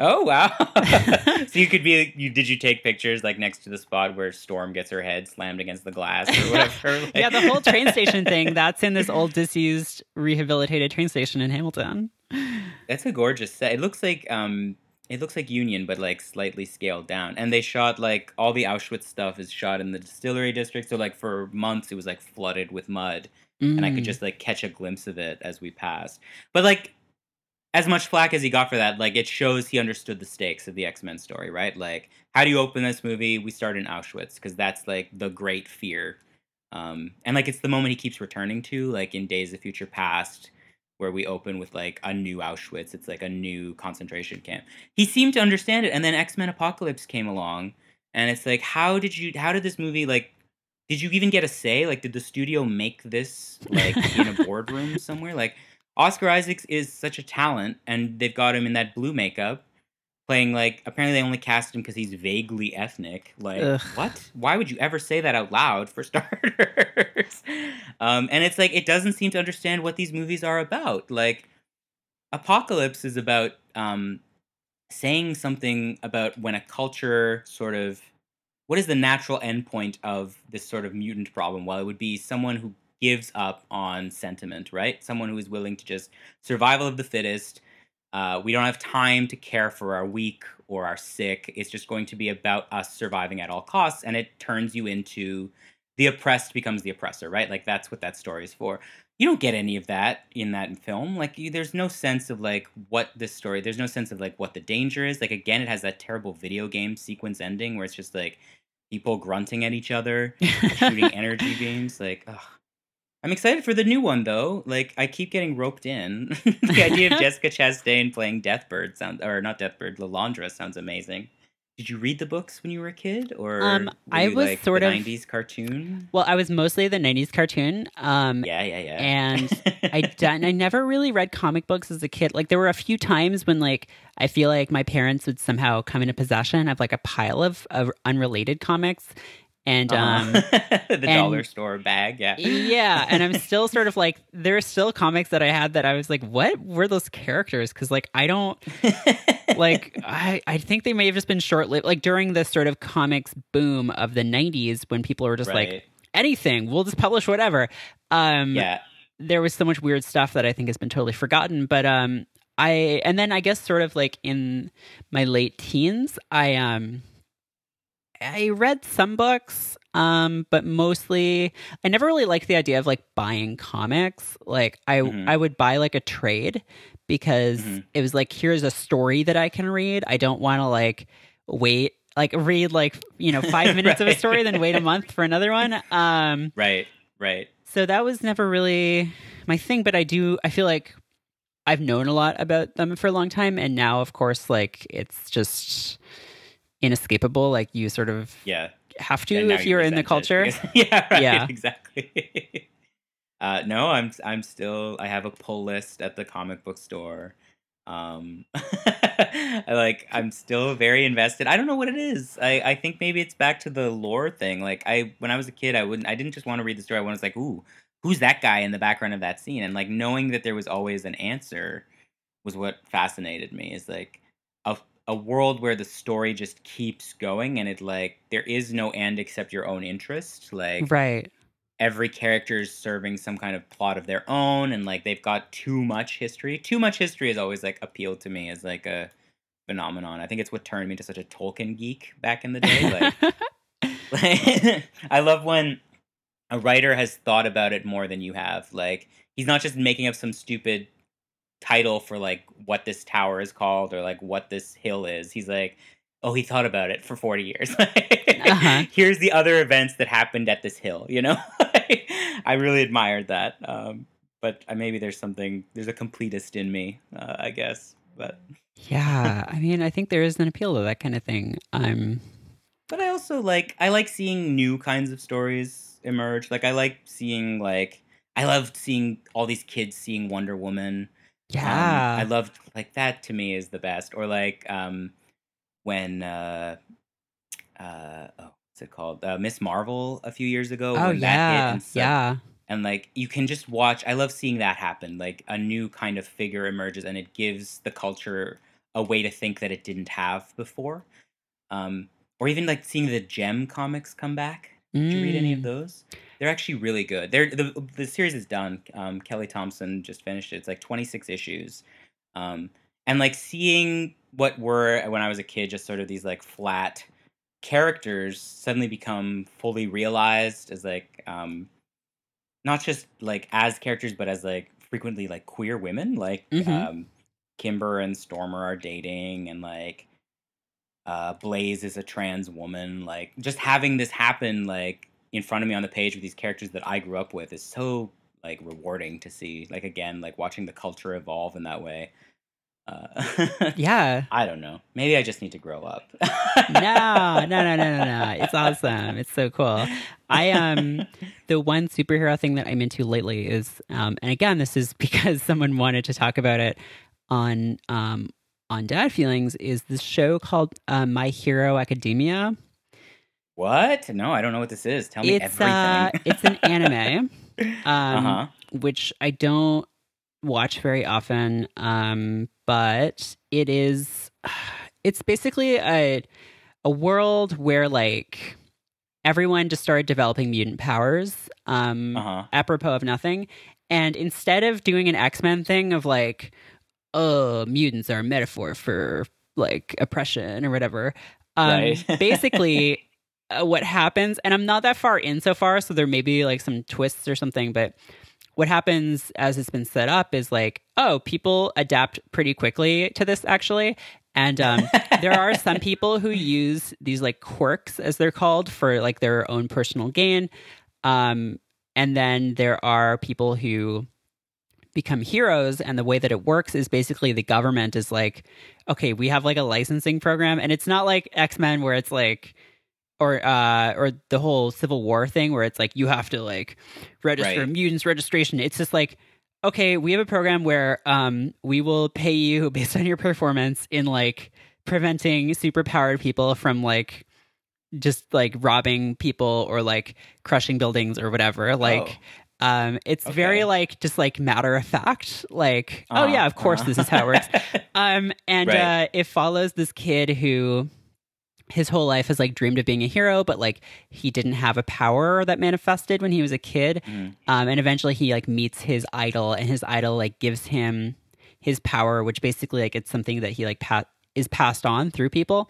Oh wow! so you could be. You did you take pictures like next to the spot where Storm gets her head slammed against the glass or whatever? Like- yeah, the whole train station thing, that's in this old disused rehabilitated train station in Hamilton. That's a gorgeous set. It looks like um it looks like Union but like slightly scaled down. And they shot like all the Auschwitz stuff is shot in the distillery district. So like for months it was like flooded with mud. And I could Mm. just like catch a glimpse of it as we passed. But like as much flack as he got for that, like it shows he understood the stakes of the X-Men story, right? Like how do you open this movie? We start in Auschwitz because that's like the great fear. Um and like it's the moment he keeps returning to like in Days of Future Past where we open with like a new Auschwitz. It's like a new concentration camp. He seemed to understand it, and then X Men Apocalypse came along, and it's like, how did you? How did this movie like? Did you even get a say? Like, did the studio make this like in a boardroom somewhere? Like, Oscar Isaacs is such a talent, and they've got him in that blue makeup, playing like. Apparently, they only cast him because he's vaguely ethnic. Like, Ugh. what? Why would you ever say that out loud? For starters, um, and it's like it doesn't seem to understand what these movies are about. Like, Apocalypse is about um, saying something about when a culture sort of what is the natural endpoint of this sort of mutant problem? Well, it would be someone who gives up on sentiment, right? Someone who is willing to just survival of the fittest. Uh, we don't have time to care for our weak or our sick. It's just going to be about us surviving at all costs, and it turns you into the oppressed becomes the oppressor, right? Like that's what that story is for. You don't get any of that in that film. Like you, there's no sense of like what this story. There's no sense of like what the danger is. Like again, it has that terrible video game sequence ending where it's just like people grunting at each other, shooting energy beams. Like, ugh. I'm excited for the new one though. Like, I keep getting roped in. the idea of Jessica Chastain playing Deathbird sounds, or not Deathbird, Lilandra sounds amazing. did you read the books when you were a kid, or Um, I was like, sort the of- '90s cartoon? Well, I was mostly the '90s cartoon. Um, Yeah, yeah, yeah. and I done. I never really read comic books as a kid. Like there were a few times when like I feel like my parents would somehow come into possession of like a pile of, of unrelated comics, and um, Uh-huh. the dollar store bag. Yeah. yeah, and I'm still sort of like there are still comics that I had that I was like, what were those characters? Because like I don't like I I think they may have just been short lived. Like during the sort of comics boom of the '90s when people were just like anything, we'll just publish whatever. Um, yeah. there was so much weird stuff that I think has been totally forgotten. But um, I and then I guess sort of like in my late teens, I um, I read some books, um, but mostly I never really liked the idea of like buying comics. Like I Mhm. I would buy like a trade because Mhm. it was like here's a story that I can read. I don't want to like wait like read like you know five minutes of a story then wait a month for another one. Um, Right. Right. so that was never really my thing but i do i feel like i've known a lot about them for a long time and now of course like it's just inescapable like you sort of Yeah. have to if you you're in the culture because- yeah. Right. Yeah. Exactly. uh, no, I'm. I'm still. I have a pull list at the comic book store. Um, like. I'm still very invested. I don't know what it is. I. I think maybe it's back to the lore thing. Like I, when I was a kid, I wouldn't. I didn't just want to read the story. I was like, ooh, who's that guy in the background of that scene? And like knowing that there was always an answer was what fascinated me. Is like a world where the story just keeps going and it like there is no end except your own interest. Like right every character is serving some kind of plot of their own and like they've got too much history. Too much history has always like appealed to me as like a phenomenon. I think it's what turned me into such a Tolkien geek back in the day. Like like, I love when a writer has thought about it more than you have. Like he's not just making up some stupid title for like what this tower is called or like what this hill is. He's like, oh, he thought about it for forty years. Uh-huh. Here's the other events that happened at this hill. You know, I really admired that. Um, but uh, maybe there's something there's a completist in me, uh, I guess. But yeah i mean i think there is an appeal to that kind of thing I'm. but I also like I like seeing new kinds of stories emerge. Like I like seeing like I loved seeing all these kids seeing Wonder Woman. Um, yeah I loved like that to me is the best. Or like um when uh uh oh what's it called? Uh, Miss Marvel a few years ago. oh when that hit yeah and yeah And like you can just watch I love seeing that happen. Like a new kind of figure emerges and it gives the culture a way to think that it didn't have before. Um or even like seeing the Jem comics come back. Did you read any of Mm. those? They're actually really good. They're the the series is done. Um, Kelly Thompson just finished it. It's like twenty six issues, um, and like seeing what were when I was a kid, just sort of these like flat characters suddenly become fully realized as like um, not just like as characters, but as like frequently like queer women. Like Mhm. um, Kimber and Stormer are dating, and like uh, Blaze is a trans woman. Like just having this happen like in front of me on the page with these characters that I grew up with is so like rewarding to see. Like again, like watching the culture evolve in that way. Uh, yeah I don't know. Maybe I just need to grow up. no, no, no, no, no, no. It's awesome. It's so cool. I um the one superhero thing that I'm into lately is um and again this is because someone wanted to talk about it on um on Dad Feelings is this show called uh, My Hero Academia. What? No, I don't know what this is. Tell me It's everything. uh it's an anime um uh huh. which I don't watch very often um but it is it's basically a a world where like everyone just started developing mutant powers um Uh huh. apropos of nothing and instead of doing an x-men thing of like oh mutants are a metaphor for like oppression or whatever. Um Right. basically uh, what happens and i'm not that far in so far so there may be like some twists or something but what happens as it's been set up is like oh people adapt pretty quickly to this actually. And um, there are some people who use these like quirks as they're called for like their own personal gain. Um, and then there are people who become heroes and the way that it works is basically the government is like okay we have like a licensing program and it's not like x-men where it's like or uh or the whole civil war thing where it's like you have to like register Right. mutants registration. It's just like okay we have a program where um we will pay you based on your performance in like preventing superpowered people from like just like robbing people or like crushing buildings or whatever. Like um it's very like just like matter of fact like oh Uh-huh, yeah of course uh-huh. this is how it works um and Right. uh it follows this kid who his whole life has like dreamed of being a hero but like he didn't have a power that manifested when he was a kid Mhm. um and eventually he like meets his idol and his idol like gives him his power which basically like it's something that he like pa- is passed on through people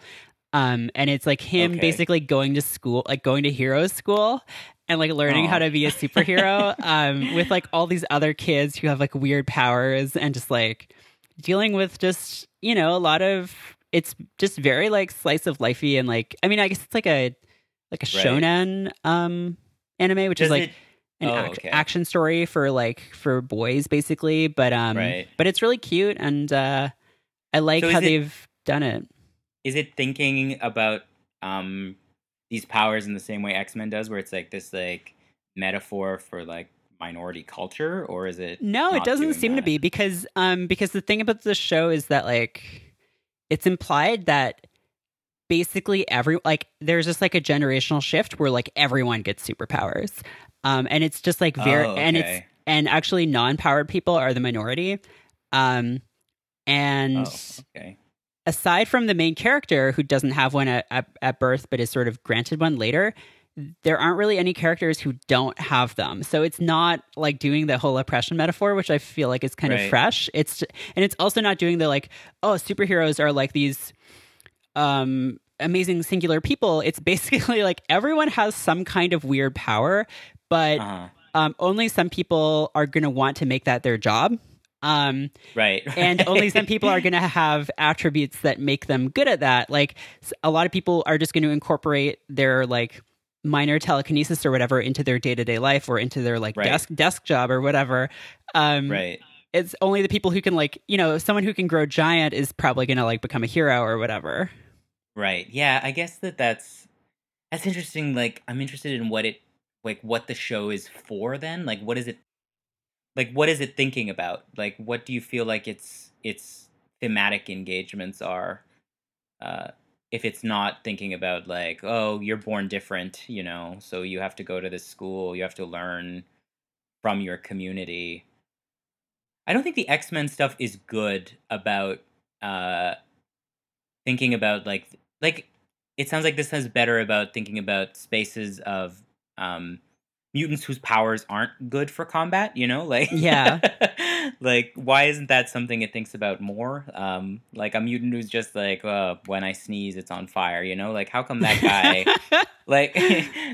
um and it's like him Okay. basically going to school like going to hero school and like learning Aw. how to be a superhero um with like all these other kids who have like weird powers and just like dealing with just you know a lot of it's just very like slice of lifey and like i mean i guess it's like a like a Right. shonen um anime which is like it- an Oh, okay. action story for like for boys basically but um Right. but it's really cute and uh i like So how it- they've done it is it thinking about um these powers in the same way X-Men does where it's like this like metaphor for like minority culture or is it No, it doesn't seem to be because um because the thing about the show is that like it's implied that basically every like there's just like a generational shift where like everyone gets superpowers. Um and it's just like very Oh, and it's and actually non-powered people are the minority. Um and oh, okay aside from the main character who doesn't have one at, at, at birth but is sort of granted one later there aren't really any characters who don't have them. So it's not like doing the whole oppression metaphor which i feel like is kind of fresh. It's and it's also not doing the like oh superheroes are like these um amazing singular people. It's basically like everyone has some kind of weird power but uh-huh. um, only some people are going to want to make that their job um right and only some people are going to have attributes that make them good at that like a lot of people are just going to incorporate their like minor telekinesis or whatever into their day-to-day life or into their like Right. desk desk job or whatever um right it's only the people who can like you know someone who can grow giant is probably going to like become a hero or whatever Right. Yeah, I guess that that's that's interesting. Like, I'm interested in what it like what the show is for. Then, like, what is it? Like, what is it thinking about? Like, what do you feel like its its thematic engagements are? Uh, if it's not thinking about like, oh, you're born different, you know, so you have to go to this school, you have to learn from your community. I don't think the X Men stuff is good about uh thinking about like like it sounds like this has better about thinking about spaces of um mutants whose powers aren't good for combat you know like Yeah. like why isn't that something it thinks about more um like a mutant who's just like uh when i sneeze it's on fire you know like how come that guy like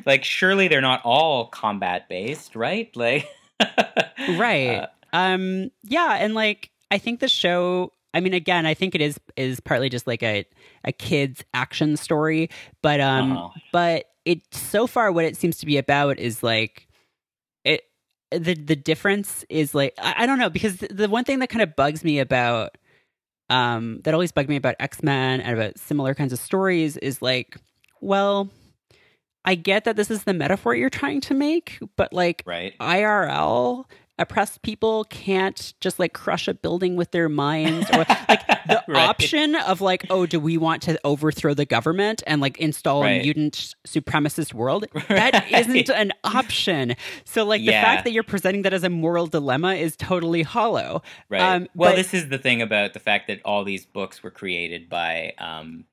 like surely they're not all combat based right like right uh, um yeah and like i think the show i mean again i think it is is partly just like a a kid's action story but um uh-huh. but it so far what it seems to be about is like it the the difference is like i, I don't know because the, the one thing that kind of bugs me about um that always bugged me about x-men and about similar kinds of stories is like well i get that this is the metaphor you're trying to make but like right. IRL oppressed people can't just like crush a building with their minds or like the Right. option of like oh do we want to overthrow the government and like install a mutant supremacist world that Right. isn't an option so like the fact that you're presenting that as a moral dilemma is totally hollow Right. Um, well, but- this is the thing about the fact that all these books were created by um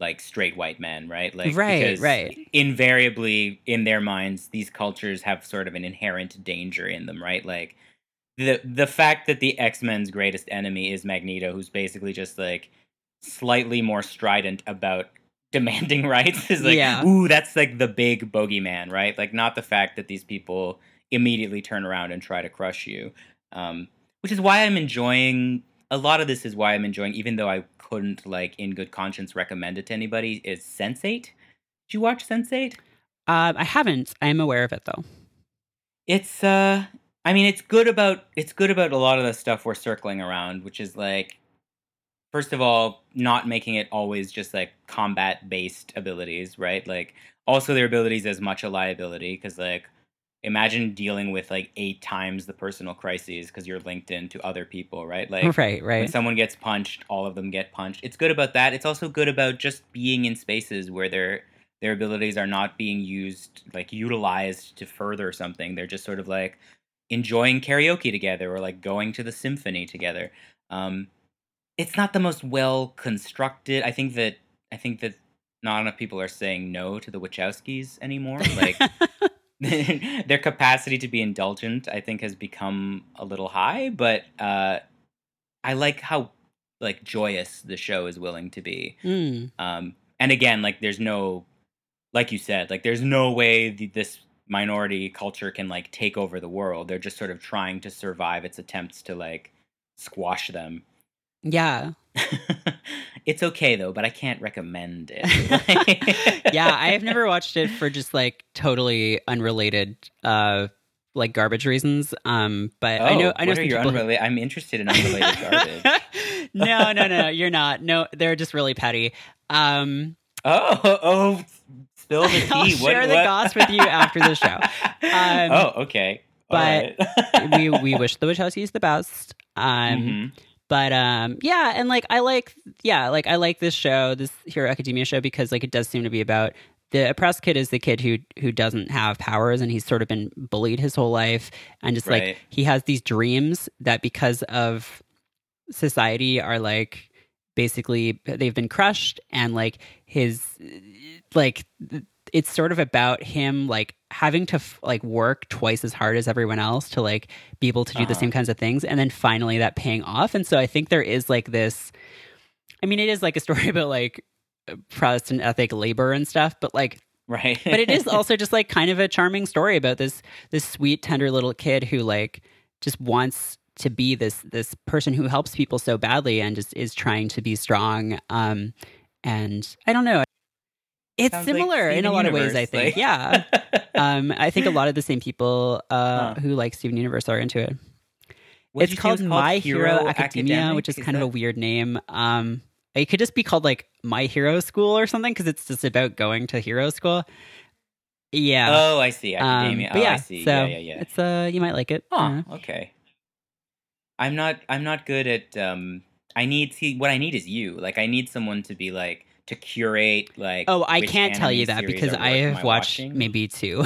like straight white men, right? Like Right, because right. invariably in their minds these cultures have sort of an inherent danger in them, right? Like the the fact that the X-Men's greatest enemy is Magneto who's basically just like slightly more strident about demanding rights is like Yeah. ooh that's like the big bogeyman right like not the fact that these people immediately turn around and try to crush you um, which is why i'm enjoying a lot of this is why i'm enjoying even though i couldn't like in good conscience recommend it to anybody is sense8 did you watch sense8 um i haven't. I am aware of it though. It's uh I mean, it's good about it's good about a lot of the stuff we're circling around, which is like, first of all, not making it always just like combat based abilities, right? Like, also their abilities as much a liability because like, imagine dealing with like eight times the personal crises because you're linked in to other people, right? Like, right, when right. someone gets punched, all of them get punched. It's good about that. It's also good about just being in spaces where their their abilities are not being used like utilized to further something. They're just sort of like enjoying karaoke together or like going to the symphony together. Um, it's not the most well constructed. I think that I think that not enough people are saying no to the Wachowskis anymore. Like their capacity to be indulgent, I think, has become a little high. But uh, I like how like joyous the show is willing to be. Mm. Um, and again, like there's no, like you said, like there's no way the, this minority culture can like take over the world. They're just sort of trying to survive its attempts to like squash them. Yeah. it's okay though, but I can't recommend it. yeah, I have never watched it for just like totally unrelated uh like garbage reasons. Um but I know Oh, I know what are some your unrelated? I'm interested in unrelated garbage. no, no, no, you're not. No, they're just really petty. Um Oh, oh, spill the tea. I'll what, share the what? goss with you after the show. Um, oh, okay. All but right. we we wish the Wachowskis the best. Um Mhm. But um yeah and like i like yeah like i like this show this hero academia show because like it does seem to be about the oppressed kid is the kid who who doesn't have powers and he's sort of been bullied his whole life and just Right. like he has these dreams that because of society are like basically they've been crushed and like his like it's sort of about him like having to f- like work twice as hard as everyone else to like be able to do the Uh-huh. same kinds of things and then finally that paying off and so i think there is like this i mean it is like a story about like protestant ethic labor and stuff but like right. but it is also just like kind of a charming story about this this sweet tender little kid who like just wants to be this this person who helps people so badly and just is trying to be strong um and i don't know it's Sounds like similar in a lot of ways i think like- yeah um i think a lot of the same people uh Huh. who like steven universe are into it What it's did you say it called my hero, academia Academic? which is kind of a weird name um it could just be called like my hero school or something because it's just about going to hero school yeah Oh, I see. um, Academia. oh, yeah, I see. So yeah, yeah, yeah. It's uh, you might like it. Don't Huh, okay. I'm not I'm not good at um I need see what I need is you. Like I need someone to be like to curate like Oh, I can't tell you that because I have watched watching. maybe two.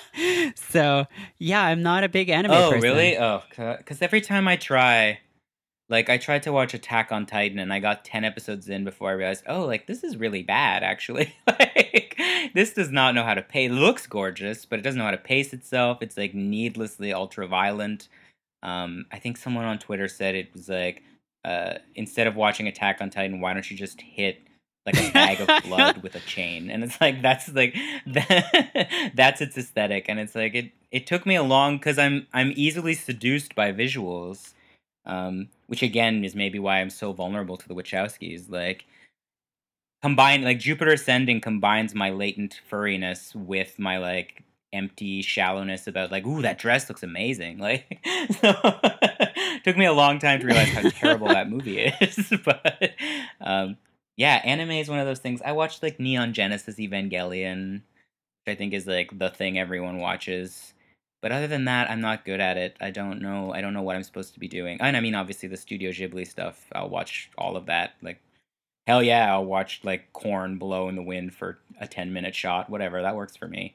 so yeah, I'm not a big anime Oh, person. really? Oh, cuz every time I try like I tried to watch Attack on Titan and I got 10 episodes in before I realized, "Oh, like this is really bad actually." like this does not know how to pace. It looks gorgeous, but it doesn't know how to pace itself. It's like needlessly ultra violent. Um, I think someone on Twitter said it was like, uh, instead of watching Attack on Titan, why don't you just hit like a bag of blood with a chain? And it's like that's like that, that's its aesthetic, and it's like it. It took me a long because I'm I'm easily seduced by visuals, um, which again is maybe why I'm so vulnerable to the Wachowskis. Like combine like Jupiter Ascending combines my latent furriness with my like empty shallowness about like ooh that dress looks amazing like so took me a long time to realize how terrible that movie is but um yeah anime is one of those things i watched like neon genesis evangelion which i think is like the thing everyone watches but other than that i'm not good at it. I don't know i don't know what i'm supposed to be doing and i mean obviously the studio ghibli stuff i'll watch all of that like hell yeah i'll watch like corn blow in the wind for a 10 minute shot whatever that works for me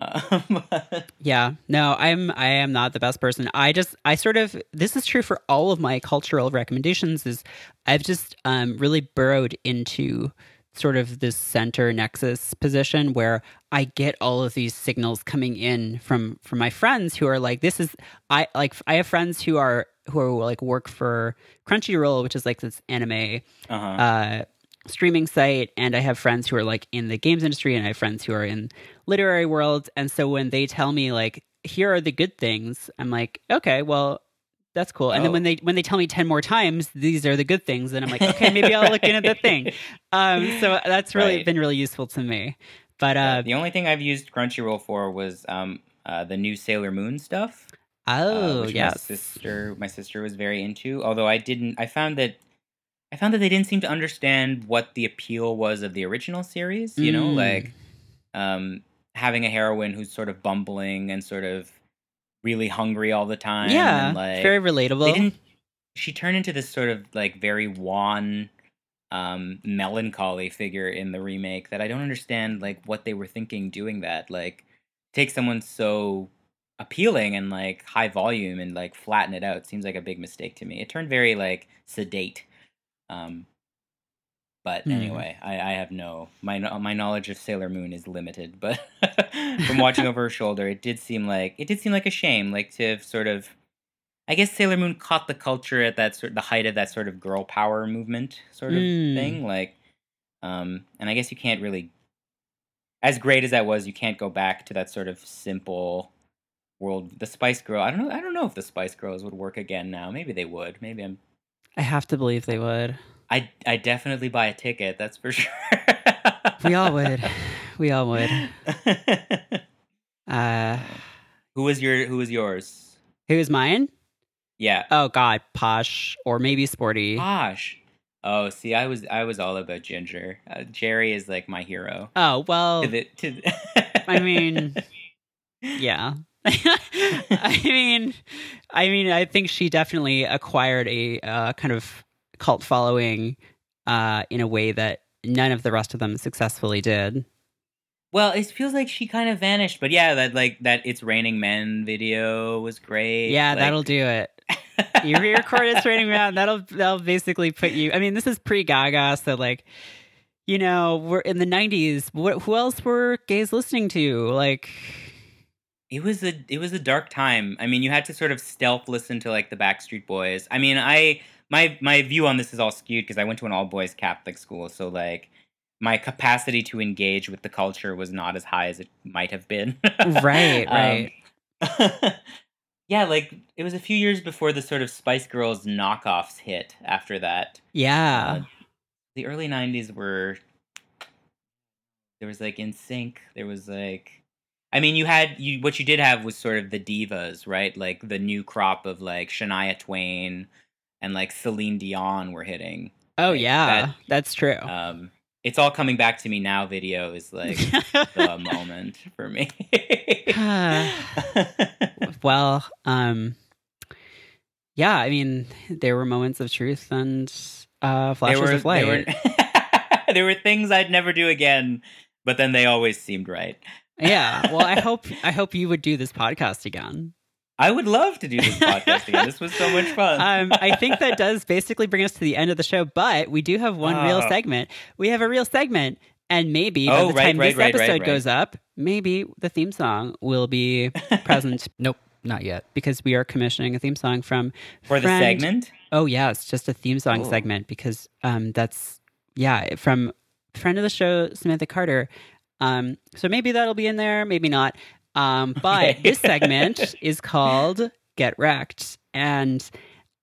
Yeah, no, I'm I am not the best person. I just I sort of this is true for all of my cultural recommendations. Is I've just um, really burrowed into sort of this center nexus position where I get all of these signals coming in from from my friends who are like, this is I like I have friends who are who are like work for Crunchyroll, which is like this anime uh-huh. uh, streaming site, and I have friends who are like in the games industry, and I have friends who are in literary worlds. And so when they tell me like, here are the good things, I'm like, okay, well, that's cool. And then Oh. when they when they tell me ten more times, these are the good things, then I'm like, okay, maybe I'll look into the thing. Um, so that's really Right. been really useful to me. But Yeah, uh, the only thing I've used Crunchyroll for was um, uh, the new Sailor Moon stuff. uh, Oh, which yes. my sister my sister was very into. Although I didn't, I found that I found that they didn't seem to understand what the appeal was of the original series. You know, Mm. like um, having a heroine who's sort of bumbling and sort of really hungry all the time. yeah, and, like, very relatable. she turned into this sort of like very wan um melancholy figure in the remake that i don't understand like what they were thinking doing that like take someone so appealing and like high volume and like flatten it out seems like a big mistake to me it turned very like sedate um but Hmm. anyway i i have no my my knowledge of sailor moon is limited but from watching over her shoulder it did seem like it did seem like a shame like to have sort of I guess Sailor Moon caught the culture at that sort the height of that sort of girl power movement sort of Mm. thing. Like, um, and I guess you can't really, as great as that was, you can't go back to that sort of simple world. The Spice Girl, I don't know. I don't know if the Spice Girls would work again now. Maybe they would. Maybe I'm. I have to believe they would. I I definitely buy a ticket. That's for sure. We all would. We all would. Uh, who was your Who was yours? who's mine? Yeah. Oh God, Posh or maybe Sporty. Posh. Oh, see, I was I was all about Ginger. Uh, Geri is like my hero. Oh well, To the, to the I mean, yeah. I mean, I mean, I think she definitely acquired a uh, kind of cult following uh, in a way that none of the rest of them successfully did. Well, it feels like she kind of vanished, but yeah, that like that "It's Raining Men" video was great. Yeah, like- that'll do it. You re-record it's raining man. That'll that'll basically put you. I mean, this is pre Gaga, so like, you know, we're in the '90s. What who else were gays listening to? Like, It was a it was a dark time. I mean, you had to sort of stealth listen to like the Backstreet Boys. I mean, I my my view on this is all skewed because I went to an all boys Catholic school, so like my capacity to engage with the culture was not as high as it might have been. right, right. Um, yeah, like it was a few years before the sort of Spice Girls knockoffs hit. After that, yeah. uh, the early '90s were there was like NSYNC. There was like, I mean, you had you what you did have was sort of the divas, right? Like the new crop of like Shania Twain and like Celine Dion were hitting. oh like, yeah, that- that's true. Um, it's all coming back to me now. Video is like the moment for me. well, um, yeah. I mean, there were moments of truth and uh, flashes were, of light. There were, there were things I'd never do again, but then they always seemed right. Yeah. Well, I hope I hope you would do this podcast again. I would love to do this podcast again. This was so much fun. um, I think that does basically bring us to the end of the show, but we do have one real Oh. segment. We have a real segment, and maybe by Oh, the right, time right, this right, right, episode right. goes up, maybe the theme song will be present Nope, not yet. because we are commissioning a theme song from for the segment. Oh yeah, it's just a theme song Oh. segment because um, that's yeah from friend of the show Samantha Carter. Um, so maybe that'll be in there, maybe not. Um, but Okay. this segment is called Get Wrecked, and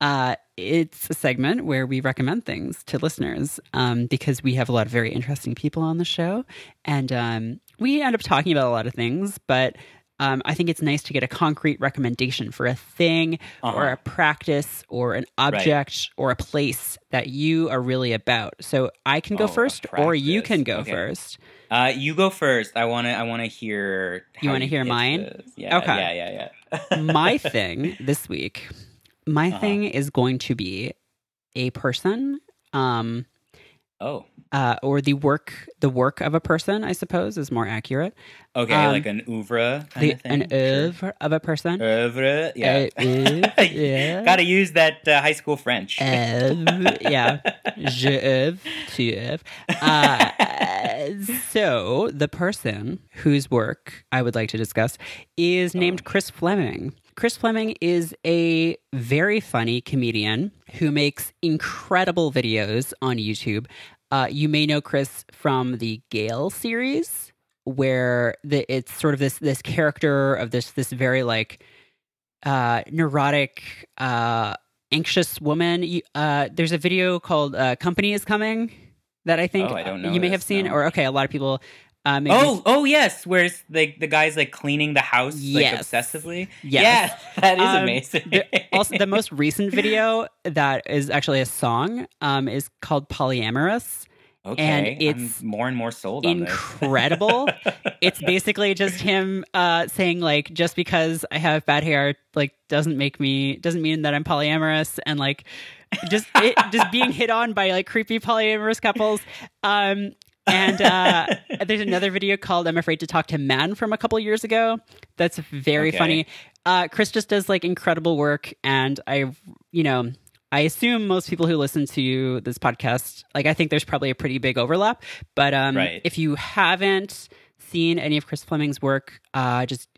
uh, it's a segment where we recommend things to listeners um, because we have a lot of very interesting people on the show, and um, we end up talking about a lot of things, but. Um, I think it's nice to get a concrete recommendation for a thing or Uh-huh. a practice or an object or a place that you are really about. So I can go Oh, first or you can go Okay. first. Uh, you go first. I want to. I want to hear. You wanna hear mine? Yeah. Okay. Yeah. Yeah. Yeah. My thing this week, my Uh-huh. thing is going to be a person um Oh. uh or the work the work of a person, I suppose is more accurate. Okay. Um, like an oeuvre kind The, of thing. an oeuvre of a person. Oeuvre. Yeah. Oeuvre, yeah. Got to use that uh, high school French. Oeuvre, yeah. Je oeuvre, tu oeuvre. Uh, so the person whose work I would like to discuss is named Oh. Chris Fleming. Chris Fleming is a very funny comedian who makes incredible videos on YouTube. Uh, you may know Chris from the Gayle series, where the, it's sort of this this character of this this very like uh, neurotic, uh, anxious woman. You, uh, there's a video called uh, "Company Is Coming" that I think Oh, I don't know you may have seen, no. or okay, a lot of people Maybe Oh, oh yes, where's like the guy's like cleaning the house like obsessively. Yes. Yeah, that is Um, amazing. the, also, the most recent video that is actually a song um, is called Polyamorous. okay, and I'm it's more and more sold on this. incredible. it's basically just him uh, saying like, just because I have bad hair, like doesn't make me doesn't mean that I'm polyamorous, and like just it, just being hit on by like creepy polyamorous couples. Um, and uh, there's another video called "I'm Afraid to Talk to Men" from a couple years ago. That's very Okay. funny. Uh, Chris just does like incredible work, and I, you know, I assume most people who listen to this podcast, like I think there's probably a pretty big overlap. But um, Right. if you haven't seen any of Chris Fleming's work, uh, just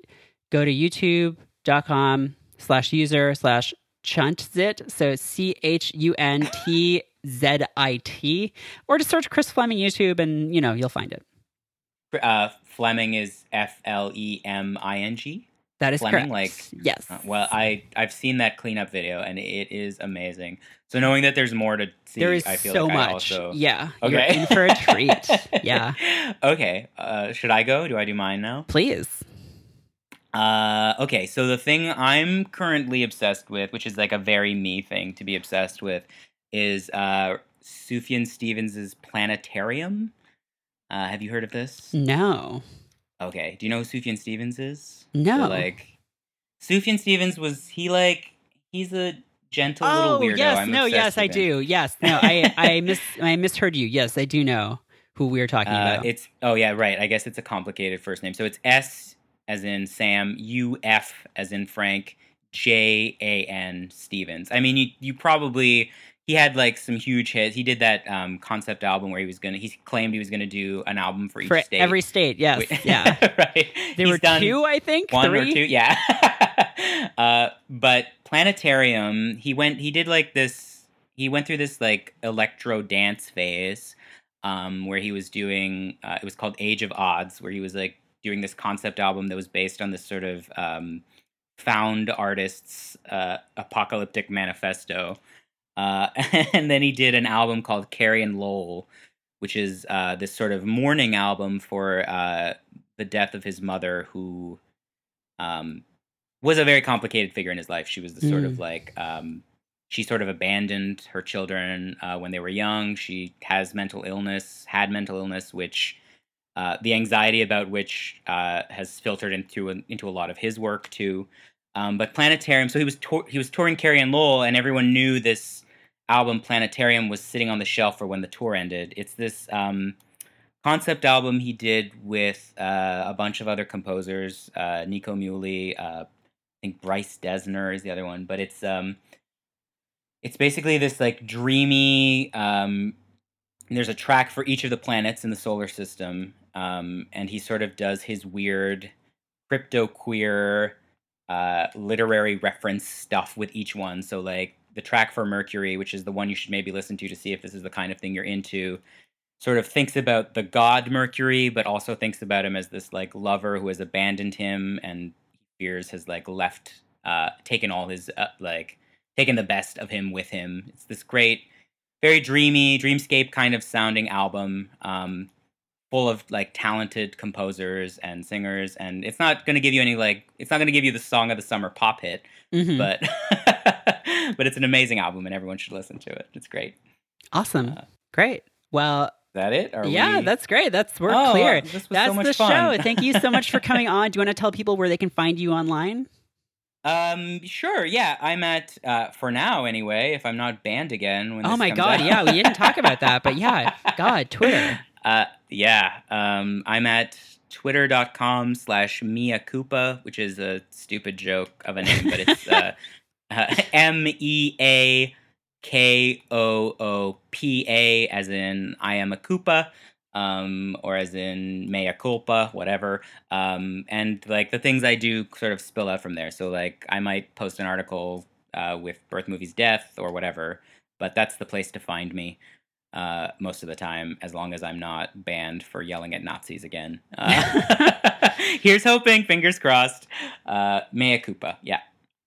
go to youtube.com slash user slash chuntzit. So C H U N T Z I T, or just search Chris Fleming YouTube and, you know, you'll find it. uh, Fleming is F L E M I N G. That is Fleming, correct. like, yes. Uh, well, I I've seen that cleanup video and it is amazing. So knowing that there's more to see, there is I feel so like I much. also Yeah. You're okay in for a treat. yeah. Okay. Uh, should I go? Do I do mine now? Please. Uh, okay, so the thing I'm currently obsessed with, which is like a very me thing to be obsessed with, is uh, Sufjan Stevens's Planetarium. Uh, have you heard of this? No. Okay, do you know who Sufjan Stevens is? No. So, like, Sufjan Stevens was he like he's a gentle oh, little weirdo. yes. I'm no, yes, I him. do. Yes. No, I, I, mis- I misheard you. Yes, I do know who we're talking Uh, about. it's oh yeah right. I guess it's a complicated first name. So it's S as in Sam, U F as in Frank, J A N Stevens. I mean, you you probably he had like some huge hits. He did that um, concept album where he was gonna. He claimed he was gonna do an album for each For state. every state. Yes. Wait- yeah. right. There He's were done two, I think. one three. or two. Yeah. uh, but planetarium, he went. He did like this. He went through this like electro dance phase, um, where he was doing. Uh, it was called Age of Adz, where he was like doing this concept album that was based on this sort of um, found artists uh, apocalyptic manifesto. Uh, and then he did an album called Carrie and Lowell, which is uh, this sort of mourning album for uh, the death of his mother, who um, was a very complicated figure in his life. She was the sort of like um, she sort of abandoned her children uh, when they were young. She has mental illness, had mental illness, which uh, the anxiety about which uh, has filtered into into a lot of his work too. Um, but Planetarium, so he was he was touring Carrie and Lowell, and everyone knew this album Planetarium was sitting on the shelf for when the tour ended. It's this um, concept album he did with uh, a bunch of other composers, uh, Nico Muhly, uh, I think Bryce Dessner is the other one, but it's um, it's basically this like dreamy. Um, there's a track for each of the planets in the solar system, um, and he sort of does his weird crypto queer uh, literary reference stuff with each one. So like the track for Mercury, which is the one you should maybe listen to to see if this is the kind of thing you're into, sort of thinks about the god Mercury, but also thinks about him as this like lover who has abandoned him and fears has like left, uh, taken all his uh, like taken the best of him with him. It's this great, very dreamy, dreamscape kind of sounding album. Um, full of like talented composers and singers and it's not going to give you any like it's not going to give you the song of the summer pop hit Mhm. but but it's an amazing album and everyone should listen to it it's great awesome. uh, Great. Well, that it Are yeah, we- that's great. That's we're Oh, clear. this was so That's much the fun. show. Thank you so much for coming on. Do you want to tell people where they can find you online? um sure yeah i'm at uh for now anyway if i'm not banned again when Oh my god, yeah, we didn't talk about that, but yeah, God, Twitter. Uh, yeah. Um, I'm at twitter.com slash Mea Koopa, which is a stupid joke of a name, but it's uh, M E A K O O P A, as in I am a Koopa. Um, or as in mea culpa, whatever. Um, and like the things I do sort of spill out from there. So like I might post an article uh, with Birth Movies Death or whatever, but that's the place to find me uh, most of the time, as long as I'm not banned for yelling at Nazis again. Uh, here's hoping, fingers crossed. Uh, mea culpa, yeah.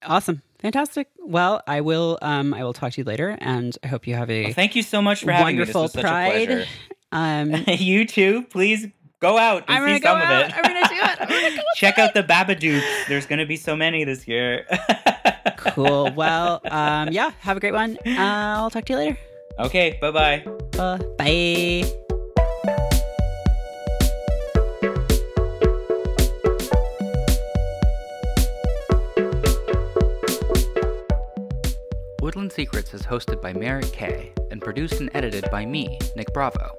Awesome. Fantastic. Well, I will um I will talk to you later and I hope you have a Well, thank you so much for having wonderful me. This was pride. Um you too. Please Go out and I'm see some out. of it. I'm gonna do it. I'm gonna go Check out the Babadooks. There's gonna be so many this year. cool. Well, um, yeah. Have a great one. Uh, I'll talk to you later. okay, bye bye. Uh, bye. Woodland Secrets is hosted by Merritt K and produced and edited by me, Nick Bravo.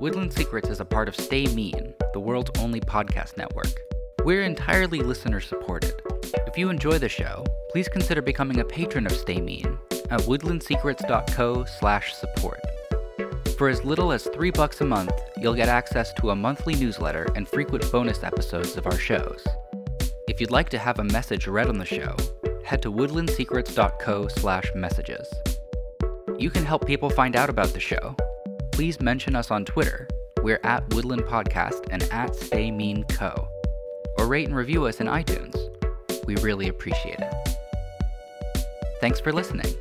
Woodland Secrets is a part of Stay Mean, the world's only podcast network. We're entirely listener supported. If you enjoy the show, please consider becoming a patron of Stay Mean at woodlandsecrets.co/support. For as little as 3 bucks a month, you'll get access to a monthly newsletter and frequent bonus episodes of our shows. If you'd like to have a message read on the show, head to woodlandsecrets.co/messages. You can help people find out about the show. Please mention us on Twitter. We're at Woodland Podcast and at Stay Mean Co. Or rate and review us in iTunes. We really appreciate it. Thanks for listening.